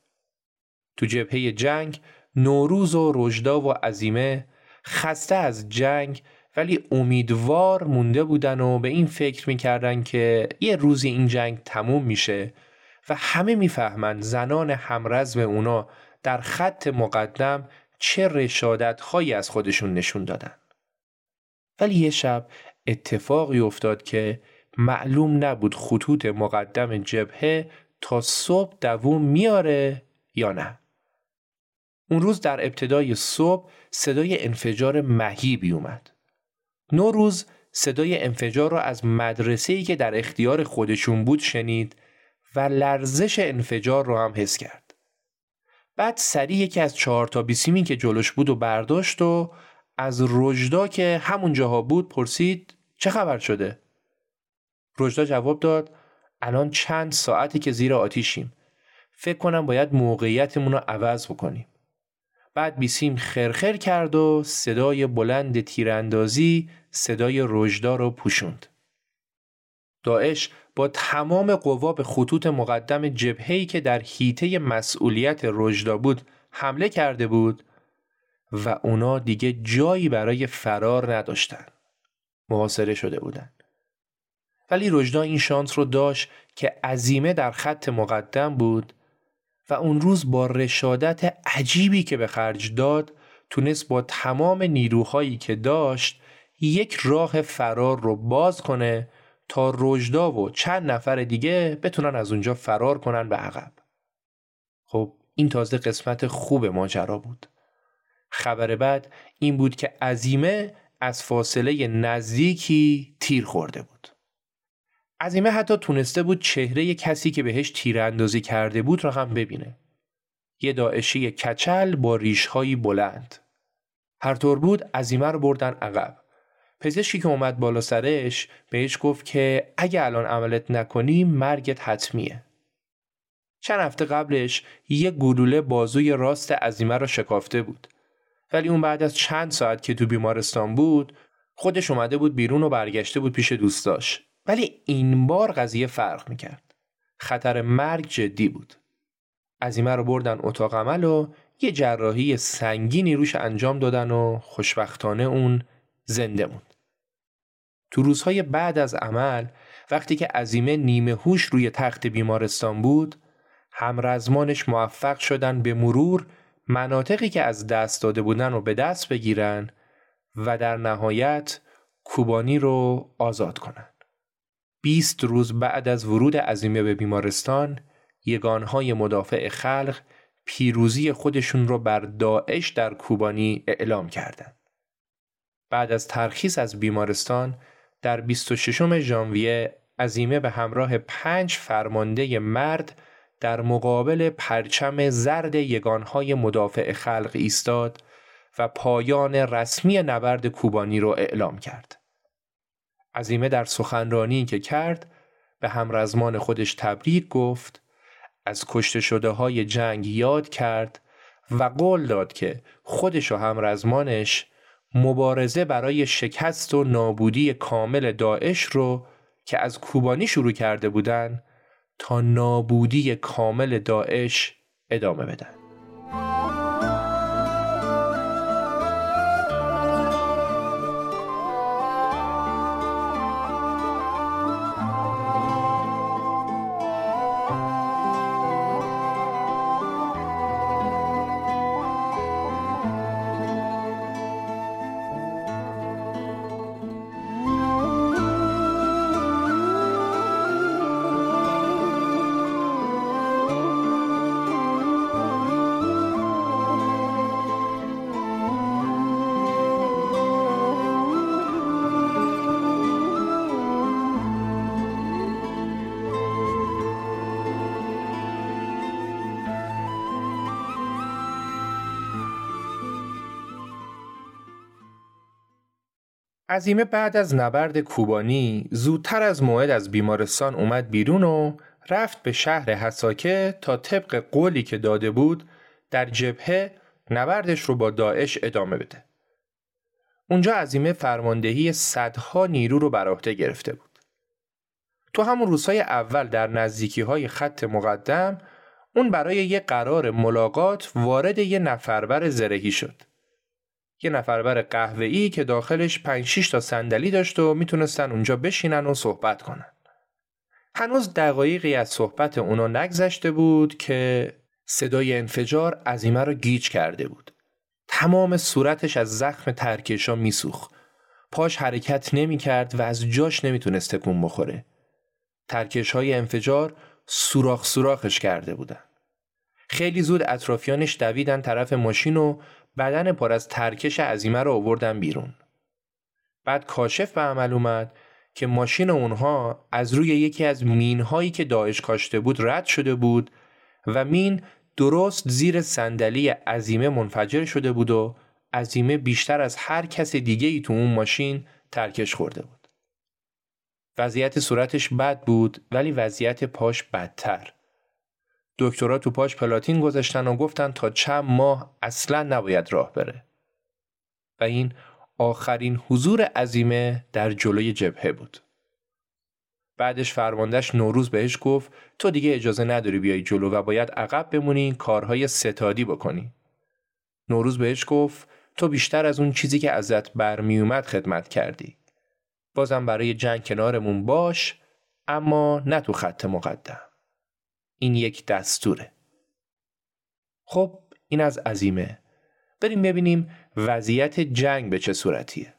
تو جبهه جنگ نوروز و رجدا و عزیمه خسته از جنگ ولی امیدوار مونده بودن و به این فکر می‌کردن که یه روزی این جنگ تموم میشه و همه می‌فهمند زنان همرزم اونا در خط مقدم چه رشادت از خودشون نشون دادن. ولی یه شب اتفاقی افتاد که معلوم نبود خطوط مقدم جبهه تا صبح دووم میاره یا نه. اون روز در ابتدای صبح صدای انفجار مهیبی اومد. روز صدای انفجار رو از مدرسه‌ای که در اختیار خودشون بود شنید و لرزش انفجار رو هم حس کرد. بعد سریع یکی از چهار تا بیسیمی که جلوش بود و برداشت و از رجدا که همون جاها بود پرسید چه خبر شده؟ رجدا جواب داد الان چند ساعتی که زیر آتیشیم. فکر کنم باید موقعیتمون رو عوض بکنیم. بعد بیسیم خرخر کرد و صدای بلند تیراندازی صدای رجدا رو پوشوند. داعش با تمام قوا به خطوط مقدم جبهه‌ای که در حیطه مسئولیت رجدا بود حمله کرده بود و اونا دیگه جایی برای فرار نداشتن. محاصره شده بودن. ولی رجدا این شانس رو داشت که عزیمه در خط مقدم بود و اون روز با رشادت عجیبی که به خرج داد تونست با تمام نیروهایی که داشت یک راه فرار رو باز کنه تا رجدا و چند نفر دیگه بتونن از اونجا فرار کنن به عقب. خب این تازه قسمت خوب ماجرا بود. خبر بعد این بود که عزیمه از فاصله نزدیکی تیر خورده بود. عزیمه حتی تونسته بود چهره کسی که بهش تیراندازی کرده بود را هم ببینه. یه داعشی کچل با ریشهایی بلند. هر طور بود عزیمه رو بردن عقب. پزشکی که اومد بالا سرش بهش گفت که اگه الان عملت نکنی مرگت حتمیه. چند هفته قبلش یه گلوله بازوی راست عزیمه را شکافته بود. ولی اون بعد از چند ساعت که تو بیمارستان بود خودش اومده بود بیرون و برگشته بود پیش دوستاش. ولی این بار قضیه فرق می‌کرد. خطر مرگ جدی بود. عزیمه رو بردن اتاق عمل و یه جراحی سنگینی روش انجام دادن و خوشبختانه اون زنده موند. تو روزهای بعد از عمل وقتی که عزیمه نیمه هوش روی تخت بیمارستان بود همرزمانش موفق شدن به مرور مناطقی که از دست داده بودن رو به دست بگیرن و در نهایت کوبانی رو آزاد کنن. 20 روز بعد از ورود عزیمه به بیمارستان یگانهای مدافع خلق پیروزی خودشون رو بر داعش در کوبانی اعلام کردند. بعد از ترخیص از بیمارستان در 26 ژانویه عزیمه به همراه پنج فرمانده مرد در مقابل پرچم زرد یگانهای مدافع خلق ایستاد و پایان رسمی نبرد کوبانی را اعلام کرد. عزیمه در سخنرانی که کرد به همرزمان خودش تبریک گفت از کشته شده های جنگ یاد کرد و قول داد که خودش و همرزمانش مبارزه برای شکست و نابودی کامل داعش رو که از کوبانی شروع کرده بودن تا نابودی کامل داعش ادامه بدن. عزیمه بعد از نبرد کوبانی زودتر از موعد از بیمارستان اومد بیرون و رفت به شهر حساکه تا طبق قولی که داده بود در جبهه نبردش رو با داعش ادامه بده. اونجا عزیمه فرماندهی صدها نیرو رو بر عهده گرفته بود. تو همون روزهای اول در نزدیکی های خط مقدم اون برای یه قرار ملاقات وارد یه نفربر زرهی شد. یه نفربر قهوه‌ای که داخلش 5 6 تا صندلی داشت و می‌تونستن اونجا بشینن و صحبت کنن. هنوز دقایقی از صحبت اونا نگذشته بود که صدای انفجار عزیمه رو گیج کرده بود. تمام صورتش از زخم ترکشا میسوخ. پاش حرکت نمی کرد و از جاش نمی‌تونست تکون بخوره. ترکش های انفجار سوراخ سوراخش کرده بودن. خیلی زود اطرافیانش دویدن طرف ماشین و بدن پر از ترکش عزیمه رو آوردن بیرون. بعد کاشف به عمل اومد که ماشین اونها از روی یکی از مینهایی که داعش کاشته بود رد شده بود و مین درست زیر صندلی عزیمه منفجر شده بود و عزیمه بیشتر از هر کس دیگه ای تو اون ماشین ترکش خورده بود. وضعیت صورتش بد بود ولی وضعیت پاش بدتر. دکترها تو پاش پلاتین گذاشتن و گفتن تا چند ماه اصلا نباید راه بره. و این آخرین حضور عزیمه در جلوی جبهه بود. بعدش فرماندهش نوروز بهش گفت تو دیگه اجازه نداری بیای جلو و باید عقب بمونی کارهای ستادی بکنی. نوروز بهش گفت تو بیشتر از اون چیزی که ازت برمیومد خدمت کردی. بازم برای جنگ کنارمون باش اما نه تو خط مقدم. این یک دستوره. خب این از عزیمه. بریم ببینیم وضعیت جنگ به چه صورتیه.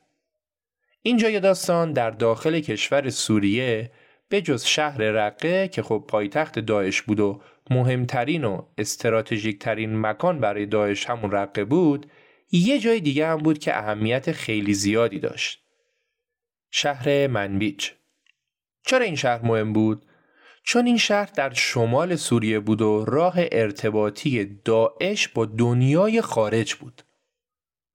اینجا داستان در داخل کشور سوریه به جز شهر رقه که خب پایتخت داعش بود و مهمترین و استراتژیک ترین مکان برای داعش همون رقه بود یه جای دیگه هم بود که اهمیت خیلی زیادی داشت شهر منبیج چرا این شهر مهم بود؟ چون این شهر در شمال سوریه بود و راه ارتباطی داعش با دنیای خارج بود.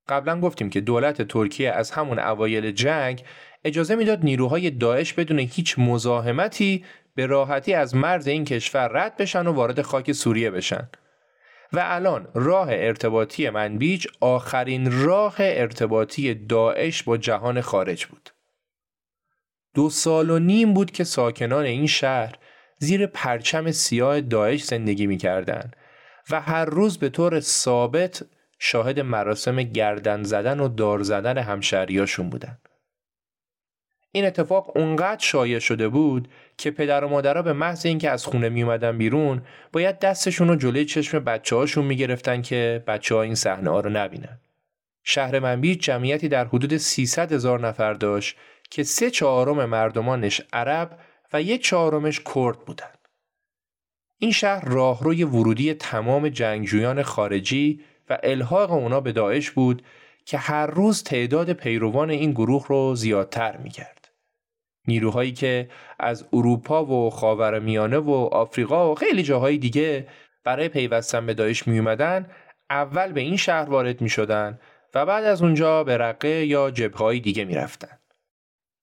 قبلا گفتیم که دولت ترکیه از همون اوایل جنگ اجازه می‌داد نیروهای داعش بدون هیچ مزاحمتی به راحتی از مرز این کشور رد بشن و وارد خاک سوریه بشن. و الان راه ارتباطی منبیج آخرین راه ارتباطی داعش با جهان خارج بود. دو سال و نیم بود که ساکنان این شهر زیر پرچم سیاه داعش زندگی می‌کردند و هر روز به طور ثابت شاهد مراسم گردن زدن و دار زدن همشهریاشون بودن. این اتفاق اونقدر شایع شده بود که پدر و مادرها به محض اینکه از خونه می اومدن بیرون باید دستشون رو جلوی چشم بچه هاشون می گرفتن که بچه ها این صحنه ها رو نبینن. شهر منبیج جمعیتی در حدود 300 هزار نفر داشت که سه چهارم مردمانش عرب و یک چهارمش کرد بودند. این شهر راهروی ورودی تمام جنگجویان خارجی و الحاق اونا به داعش بود که هر روز تعداد پیروان این گروه رو زیادتر می‌کرد. نیروهایی که از اروپا و خاورمیانه و آفریقا و خیلی جاهای دیگه برای پیوستن به داعش می اومدن اول به این شهر وارد می شدن و بعد از اونجا به رقه یا جبههای دیگه می رفتن.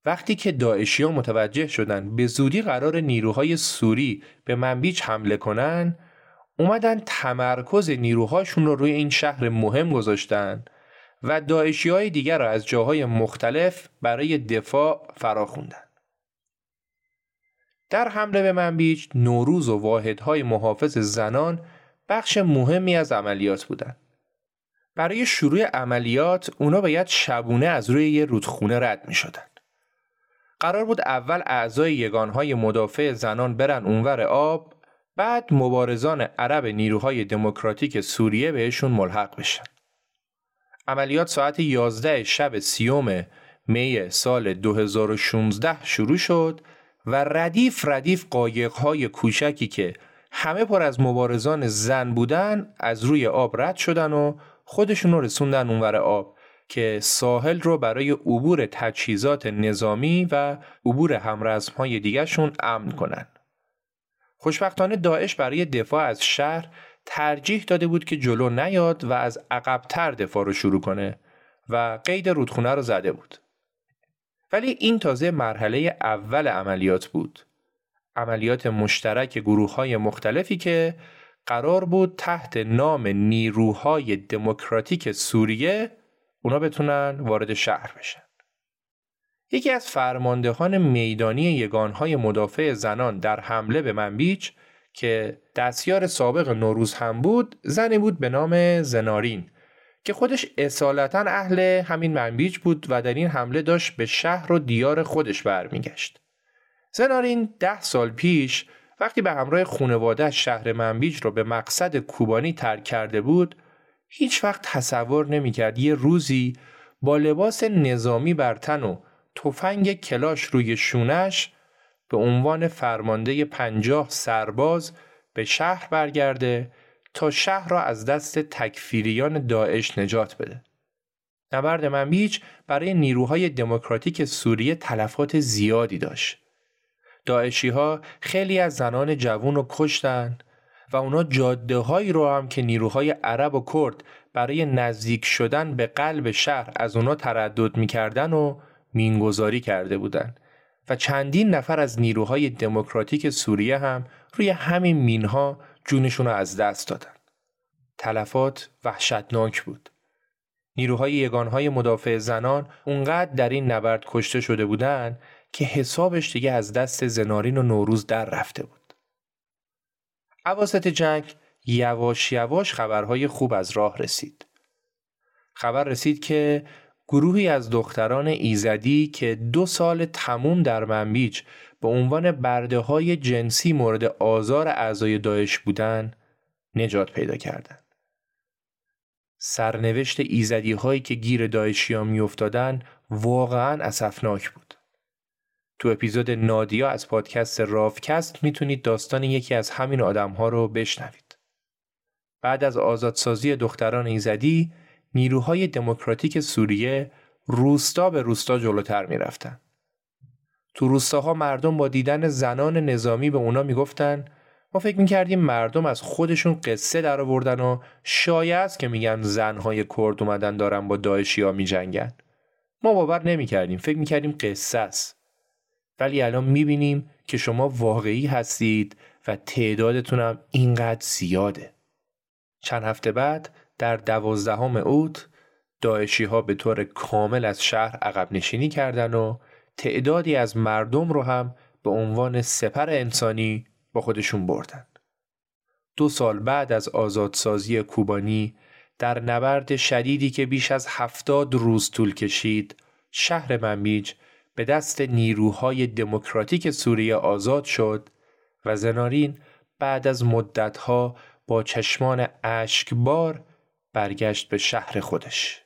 وقتی که داعشی ها متوجه شدن به زودی قرار نیروهای سوری به منبیج حمله کنن اومدن تمرکز نیروهاشون رو روی این شهر مهم گذاشتن و داعشی های دیگر را از جاهای مختلف برای دفاع فراخوندن. در حمله به منبیج نوروز و واحدهای محافظ زنان بخش مهمی از عملیات بودند. برای شروع عملیات اونا باید شبونه از روی یه رودخونه رد می شدن. قرار بود اول اعضای یگانهای مدافع زنان برن اونور آب بعد مبارزان عرب نیروهای دموکراتیک سوریه بهشون ملحق بشن. عملیات ساعت 11 شب سیوم می سال 2016 شروع شد و ردیف ردیف قایقهای کوچکی که همه پر از مبارزان زن بودن از روی آب رد شدن و خودشون رو رسوندن اونور آب که ساحل رو برای عبور تجهیزات نظامی و عبور همرزمهای دیگرشون امن کنن. خوشبختانه داعش برای دفاع از شهر ترجیح داده بود که جلو نیاد و از عقبتر دفاع رو شروع کنه و قید رودخونه رو زده بود. ولی این تازه مرحله اول عملیات بود. عملیات مشترک گروه های مختلفی که قرار بود تحت نام نیروهای دموکراتیک سوریه اونا بتونن وارد شهر بشن. یکی از فرماندهان میدانی یگانهای مدافع زنان در حمله به منبیچ که دستیار سابق نوروز هم بود زنی بود به نام زنارین که خودش اصالتا اهل همین منبیج بود و در این حمله داشت به شهر و دیار خودش برمیگشت. زنارین ده سال پیش وقتی به همراه خونواده شهر منبیج را به مقصد کوبانی ترک کرده بود هیچ وقت تصور نمی‌کرد یه روزی با لباس نظامی بر تن و تفنگ کلاش روی شونش به عنوان فرمانده پنجاه سرباز به شهر برگرده تا شهر را از دست تکفیریان داعش نجات بده. نبرد منبیج برای نیروهای دموکراتیک سوریه تلفات زیادی داشت. داعشی ها خیلی از زنان جوون رو کشتن و اونا جاده هایی رو هم که نیروهای عرب و کرد برای نزدیک شدن به قلب شهر از اونا تردد می‌کردن و مینگذاری کرده بودند و چندین نفر از نیروهای دموکراتیک سوریه هم روی همین مینها جونشون رو از دست دادن. تلفات وحشتناک بود. نیروهای یگانهای مدافع زنان اونقدر در این نبرد کشته شده بودند که حسابش دیگه از دست زنارین و نوروز در رفته بود. عواسط جنگ یواش یواش خبرهای خوب از راه رسید. خبر رسید که گروهی از دختران ایزدی که دو سال تموم در منبیج به عنوان برده های جنسی مورد آزار اعضای داعش بودن نجات پیدا کردند. سرنوشت ایزدی هایی که گیر داعشی ها می افتادن واقعا اسفناک بود. تو اپیزود نادیا از پادکست رافکست می‌تونید داستان یکی از همین آدم ها رو بشنوید. بعد از آزادسازی دختران ایزدی نیروهای دموکراتیک سوریه روستا به روستا جلوتر می‌رفتن. تو روستاها مردم با دیدن زنان نظامی به اونا می‌گفتن ما فکر می‌کردیم مردم از خودشون قصه در آوردن و شاید که میگن زنهای کرد اومدن دارن با داعشی ها میجنگن. ما باور نمی‌کردیم فکر می‌کردیم قصه است. ولی الان می‌بینیم که شما واقعی هستید و تعدادتونم اینقدر زیاده. چند هفته بعد در دوازدهم اوت داعشی ها به طور کامل از شهر عقب نشینی کردن و تعدادی از مردم رو هم به عنوان سپر انسانی با خودشون بردن. دو سال بعد از آزادسازی کوبانی در نبرد شدیدی که بیش از هفتاد روز طول کشید شهر منبیج به دست نیروهای دموکراتیک سوریه آزاد شد و زنارین بعد از مدتها با چشمان اشکبار برگشت به شهر خودش.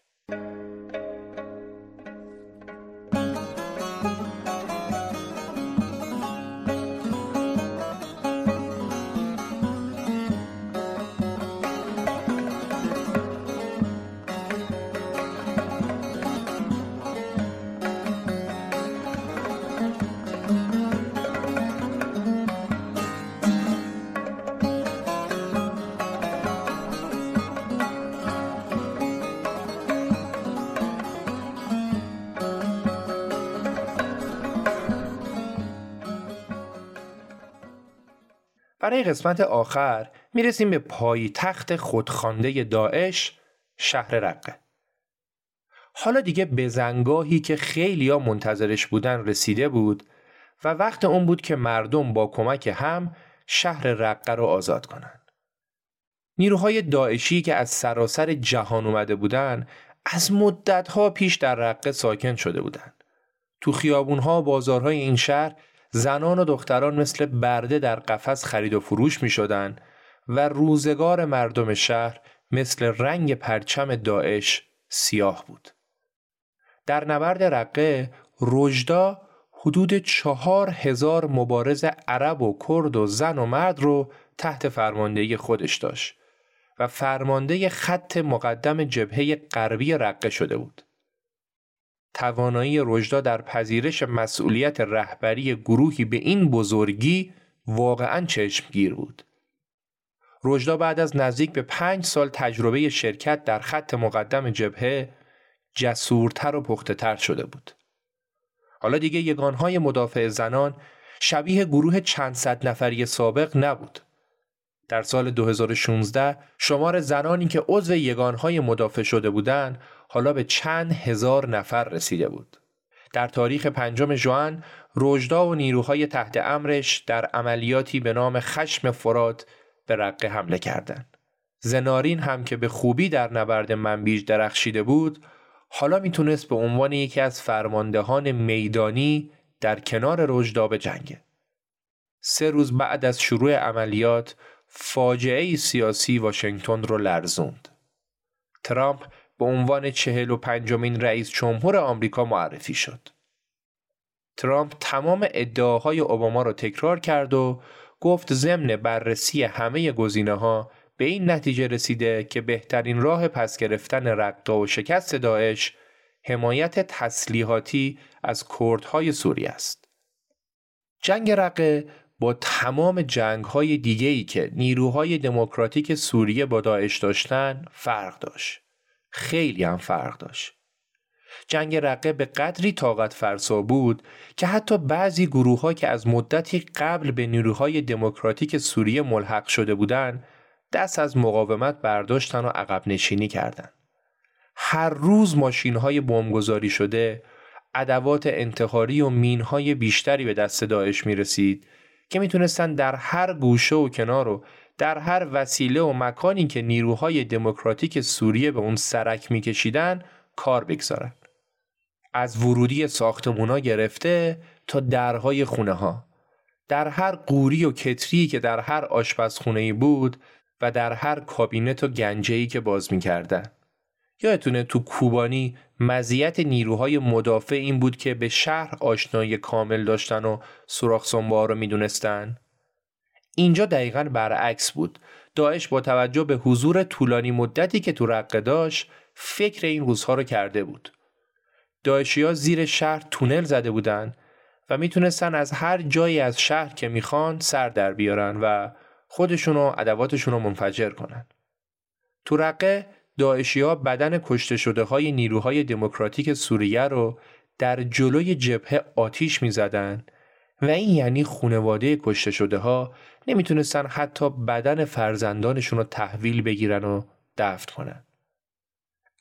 برای قسمت آخر می‌رسیم به پای تخت خودخوانده داعش شهر رقه. حالا دیگه بزنگاهی که خیلی ها منتظرش بودن رسیده بود و وقت اون بود که مردم با کمک هم شهر رقه رو آزاد کنند. نیروهای داعشی که از سراسر جهان اومده بودن از مدتها پیش در رقه ساکن شده بودند. تو خیابونها و بازارهای این شهر زنان و دختران مثل برده در قفس خرید و فروش می شدن و روزگار مردم شهر مثل رنگ پرچم داعش سیاه بود. در نبرد رقه رجدا حدود چهار هزار مبارز عرب و کرد و زن و مرد رو تحت فرماندهی خودش داشت و فرمانده خط مقدم جبهه غربی رقه شده بود. توانایی رجدا در پذیرش مسئولیت رهبری گروهی به این بزرگی واقعا چشمگیر بود. رجدا بعد از نزدیک به پنج سال تجربه شرکت در خط مقدم جبهه جسورتر و پختهتر شده بود. حالا دیگه یگانهای مدافع زنان شبیه گروه چند صد نفری سابق نبود. در سال 2016 شمار زنانی که عضو یگانهای مدافع شده بودند حالا به چند هزار نفر رسیده بود. در تاریخ پنجم جوان رجدا و نیروهای تحت امرش در عملیاتی به نام خشم فرات به رقه حمله کردند. زنارین هم که به خوبی در نبرد منبیج درخشیده بود حالا می‌تونست به عنوان یکی از فرماندهان میدانی در کنار رجدا به جنگه. سه روز بعد از شروع عملیات فاجعه سیاسی واشنگتن رو لرزوند. ترامپ به عنوان چهل و پنجمین رئیس جمهور آمریکا معرفی شد. ترامپ تمام ادعاهای اوباما را تکرار کرد و گفت ضمن بررسی همه گزینه ها به این نتیجه رسیده که بهترین راه پس گرفتن رقا و شکست داعش حمایت تسلیحاتی از کردهای سوری است. جنگ رقه با تمام جنگ های دیگه ای که نیروهای دموکراتیک سوریه با داعش داشتن فرق داشت. خیلی هم فرق داشت. جنگ رقه به قدری طاقت فرسا بود که حتی بعضی گروه ها که از مدتی قبل به نیروهای دموکراتیک سوریه ملحق شده بودند دست از مقاومت برداشتن و عقب نشینی کردند. هر روز ماشین های بمبگذاری شده ادوات انتحاری و مینهای بیشتری به دست داعش می رسید که می‌تونستن در هر گوشه و کنار و در هر وسیله و مکانی که نیروهای دموکراتیک سوریه به اون سرک میکشیدن کار بگذارن. از ورودی ساختمونا گرفته تا درهای خونه ها. در هر قوری و کتری که در هر آشپزخونه بود و در هر کابینت و گنجهی که باز می‌کردن. یادتونه تو کوبانی مزیت نیروهای مدافع این بود که به شهر آشنایی کامل داشتن و سنبه رو می‌دونستن؟ اینجا دقیقا برعکس بود. داعش با توجه به حضور طولانی مدتی که تو رقه داشت فکر این روزها رو کرده بود. ها زیر شهر تونل زده بودن و می‌تونستن از هر جایی از شهر که می‌خوان سر در بیارن و خودشون و ادواتشون رو منفجر کنن. تو رقه ها بدن کشته شده های نیروهای دموکراتیک سوریه رو در جلوی جبهه آتیش می‌زدن و این یعنی خونواده کشته شده ها نمی‌تونستن حتی بدن فرزندانشون رو تحویل بگیرن و دفت کنن.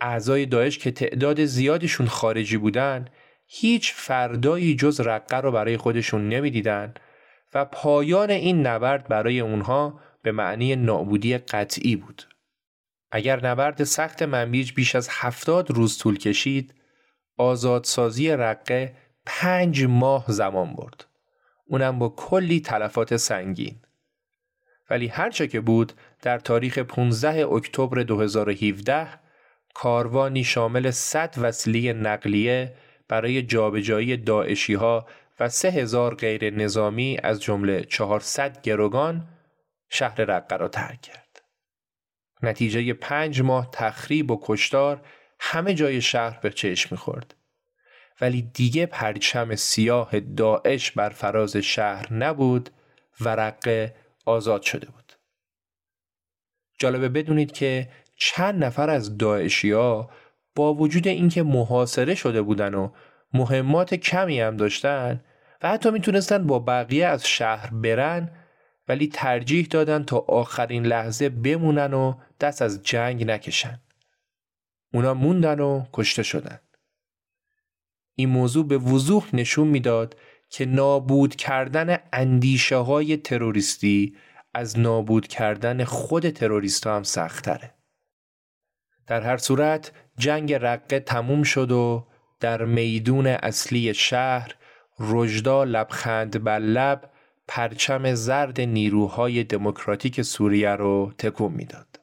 اعضای داعش که تعداد زیادشون خارجی بودن هیچ فردایی جز رقه رو برای خودشون نمی‌دیدن و پایان این نبرد برای اونها به معنی نابودی قطعی بود. اگر نبرد سخت منبیج بیش از هفتاد روز طول کشید آزادسازی رقه پنج ماه زمان برد. اونم با کلی تلفات سنگین. ولی هرچه که بود در تاریخ 15 اکتبر 2017 کاروانی شامل 100 وسیله نقلیه برای جابجایی داعشی ها و 3000 غیر نظامی از جمله 400 گروگان شهر رقه را ترک کرد. نتیجه پنج ماه تخریب و کشتار همه جای شهر به چشم می‌خورد. ولی دیگه پرچم سیاه داعش بر فراز شهر نبود و رقه آزاد شده بود. جالبه بدونید که چند نفر از ها با وجود اینکه محاصره شده بودن و مهمات کمی هم داشتن و حتی می‌تونستن با بقیه از شهر برن ولی ترجیح دادن تا آخرین لحظه بمونن و دست از جنگ نکشن. اونا موندن و کشته شدن. این موضوع به وضوح نشون می‌داد که نابود کردن اندیشه های تروریستی از نابود کردن خود تروریست هم سختره. در هر صورت جنگ رقه تموم شد و در میدون اصلی شهر رجدا لبخند بر لب پرچم زرد نیروهای دموکراتیک سوریه رو تکون می‌داد.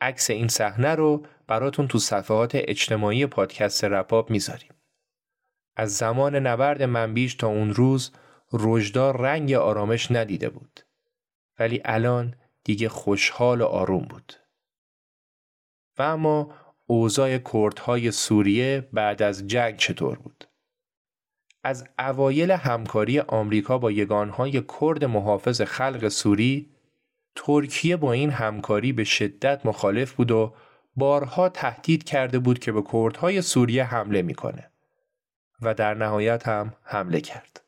عکس این صحنه رو براتون تو صفحات اجتماعی پادکست رپاب می‌ذاریم. از زمان نبرد منبیش تا اون روز رجدا رنگ آرامش ندیده بود. ولی الان دیگه خوشحال و آروم بود. و اما اوضاع کردهای سوریه بعد از جنگ چطور بود؟ از اوایل همکاری آمریکا با یگانهای کرد محافظ خلق سوری ترکیه با این همکاری به شدت مخالف بود و بارها تهدید کرده بود که به کردهای سوریه حمله می‌کنه و در نهایت هم حمله کرد.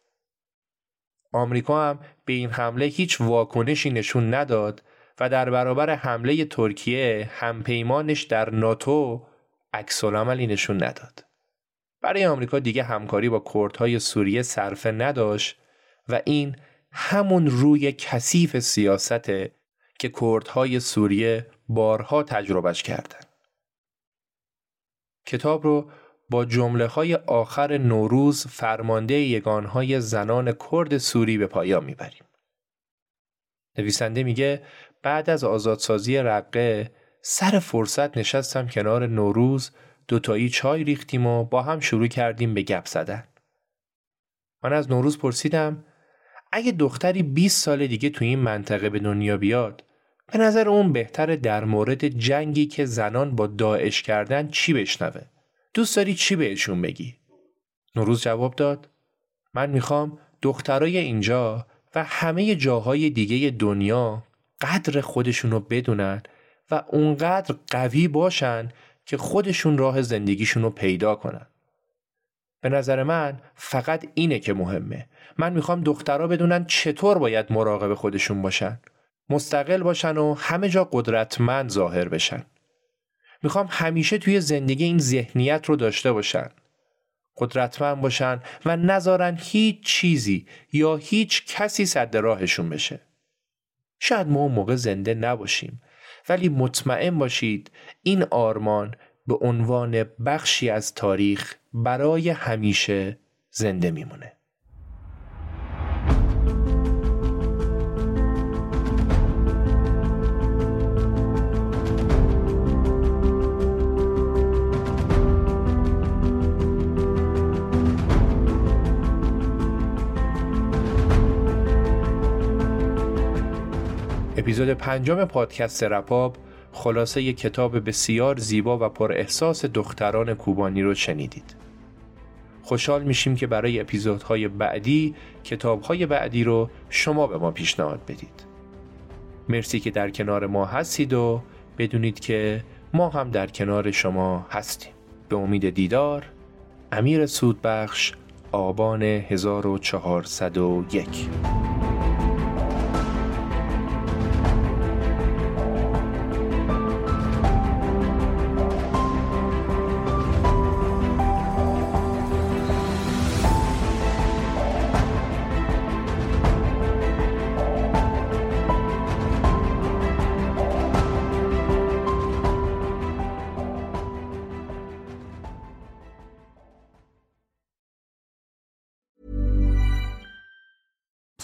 آمریکا هم به این حمله هیچ واکنشی نشون نداد و در برابر حمله ترکیه همپیمانش در ناتو عکس عملی نشون نداد. برای آمریکا دیگه همکاری با کردهای سوریه صرفه نداشت و این همون روی کثیف سیاسته که کردهای سوریه بارها تجربهش کردن. کتاب رو با جمله های آخر نوروز فرمانده یگانهای زنان کرد سوری به پایان می‌بریم. نویسنده میگه بعد از آزادسازی رقه سر فرصت نشستم کنار نوروز دوتایی چای ریختیم و با هم شروع کردیم به گپ زدن. من از نوروز پرسیدم اگه دختری 20 سال دیگه تو این منطقه به دنیا بیاد به نظر اون بهتر در مورد جنگی که زنان با داعش کردن چی بشنوه؟ دوست داری چی بهشون بگی؟ نوروز جواب داد من می‌خوام دخترای اینجا و همه جاهای دیگه دنیا قدر خودشون رو بدونن و اونقدر قوی باشن که خودشون راه زندگیشون رو پیدا کنن. به نظر من فقط اینه که مهمه. من می‌خوام دخترها بدونن چطور باید مراقب خودشون باشن. مستقل باشن و همه جا قدرتمند ظاهر بشن. می‌خوام همیشه توی زندگی این ذهنیت رو داشته باشن. قدرتمند باشن و نذارن هیچ چیزی یا هیچ کسی صد راهشون بشه. شاید ما اون موقع زنده نباشیم ولی مطمئن باشید این آرمان به عنوان بخشی از تاریخ برای همیشه زنده میمونه. اپیزود پنجم پادکست رپاب خلاصه یک کتاب بسیار زیبا و پر احساس دختران کوبانی رو شنیدید. خوشحال میشیم که برای اپیزودهای بعدی کتابهای بعدی رو شما به ما پیشنهاد بدید. مرسی که در کنار ما هستید و بدونید که ما هم در کنار شما هستیم. به امید دیدار امیر سودبخش آبان 1401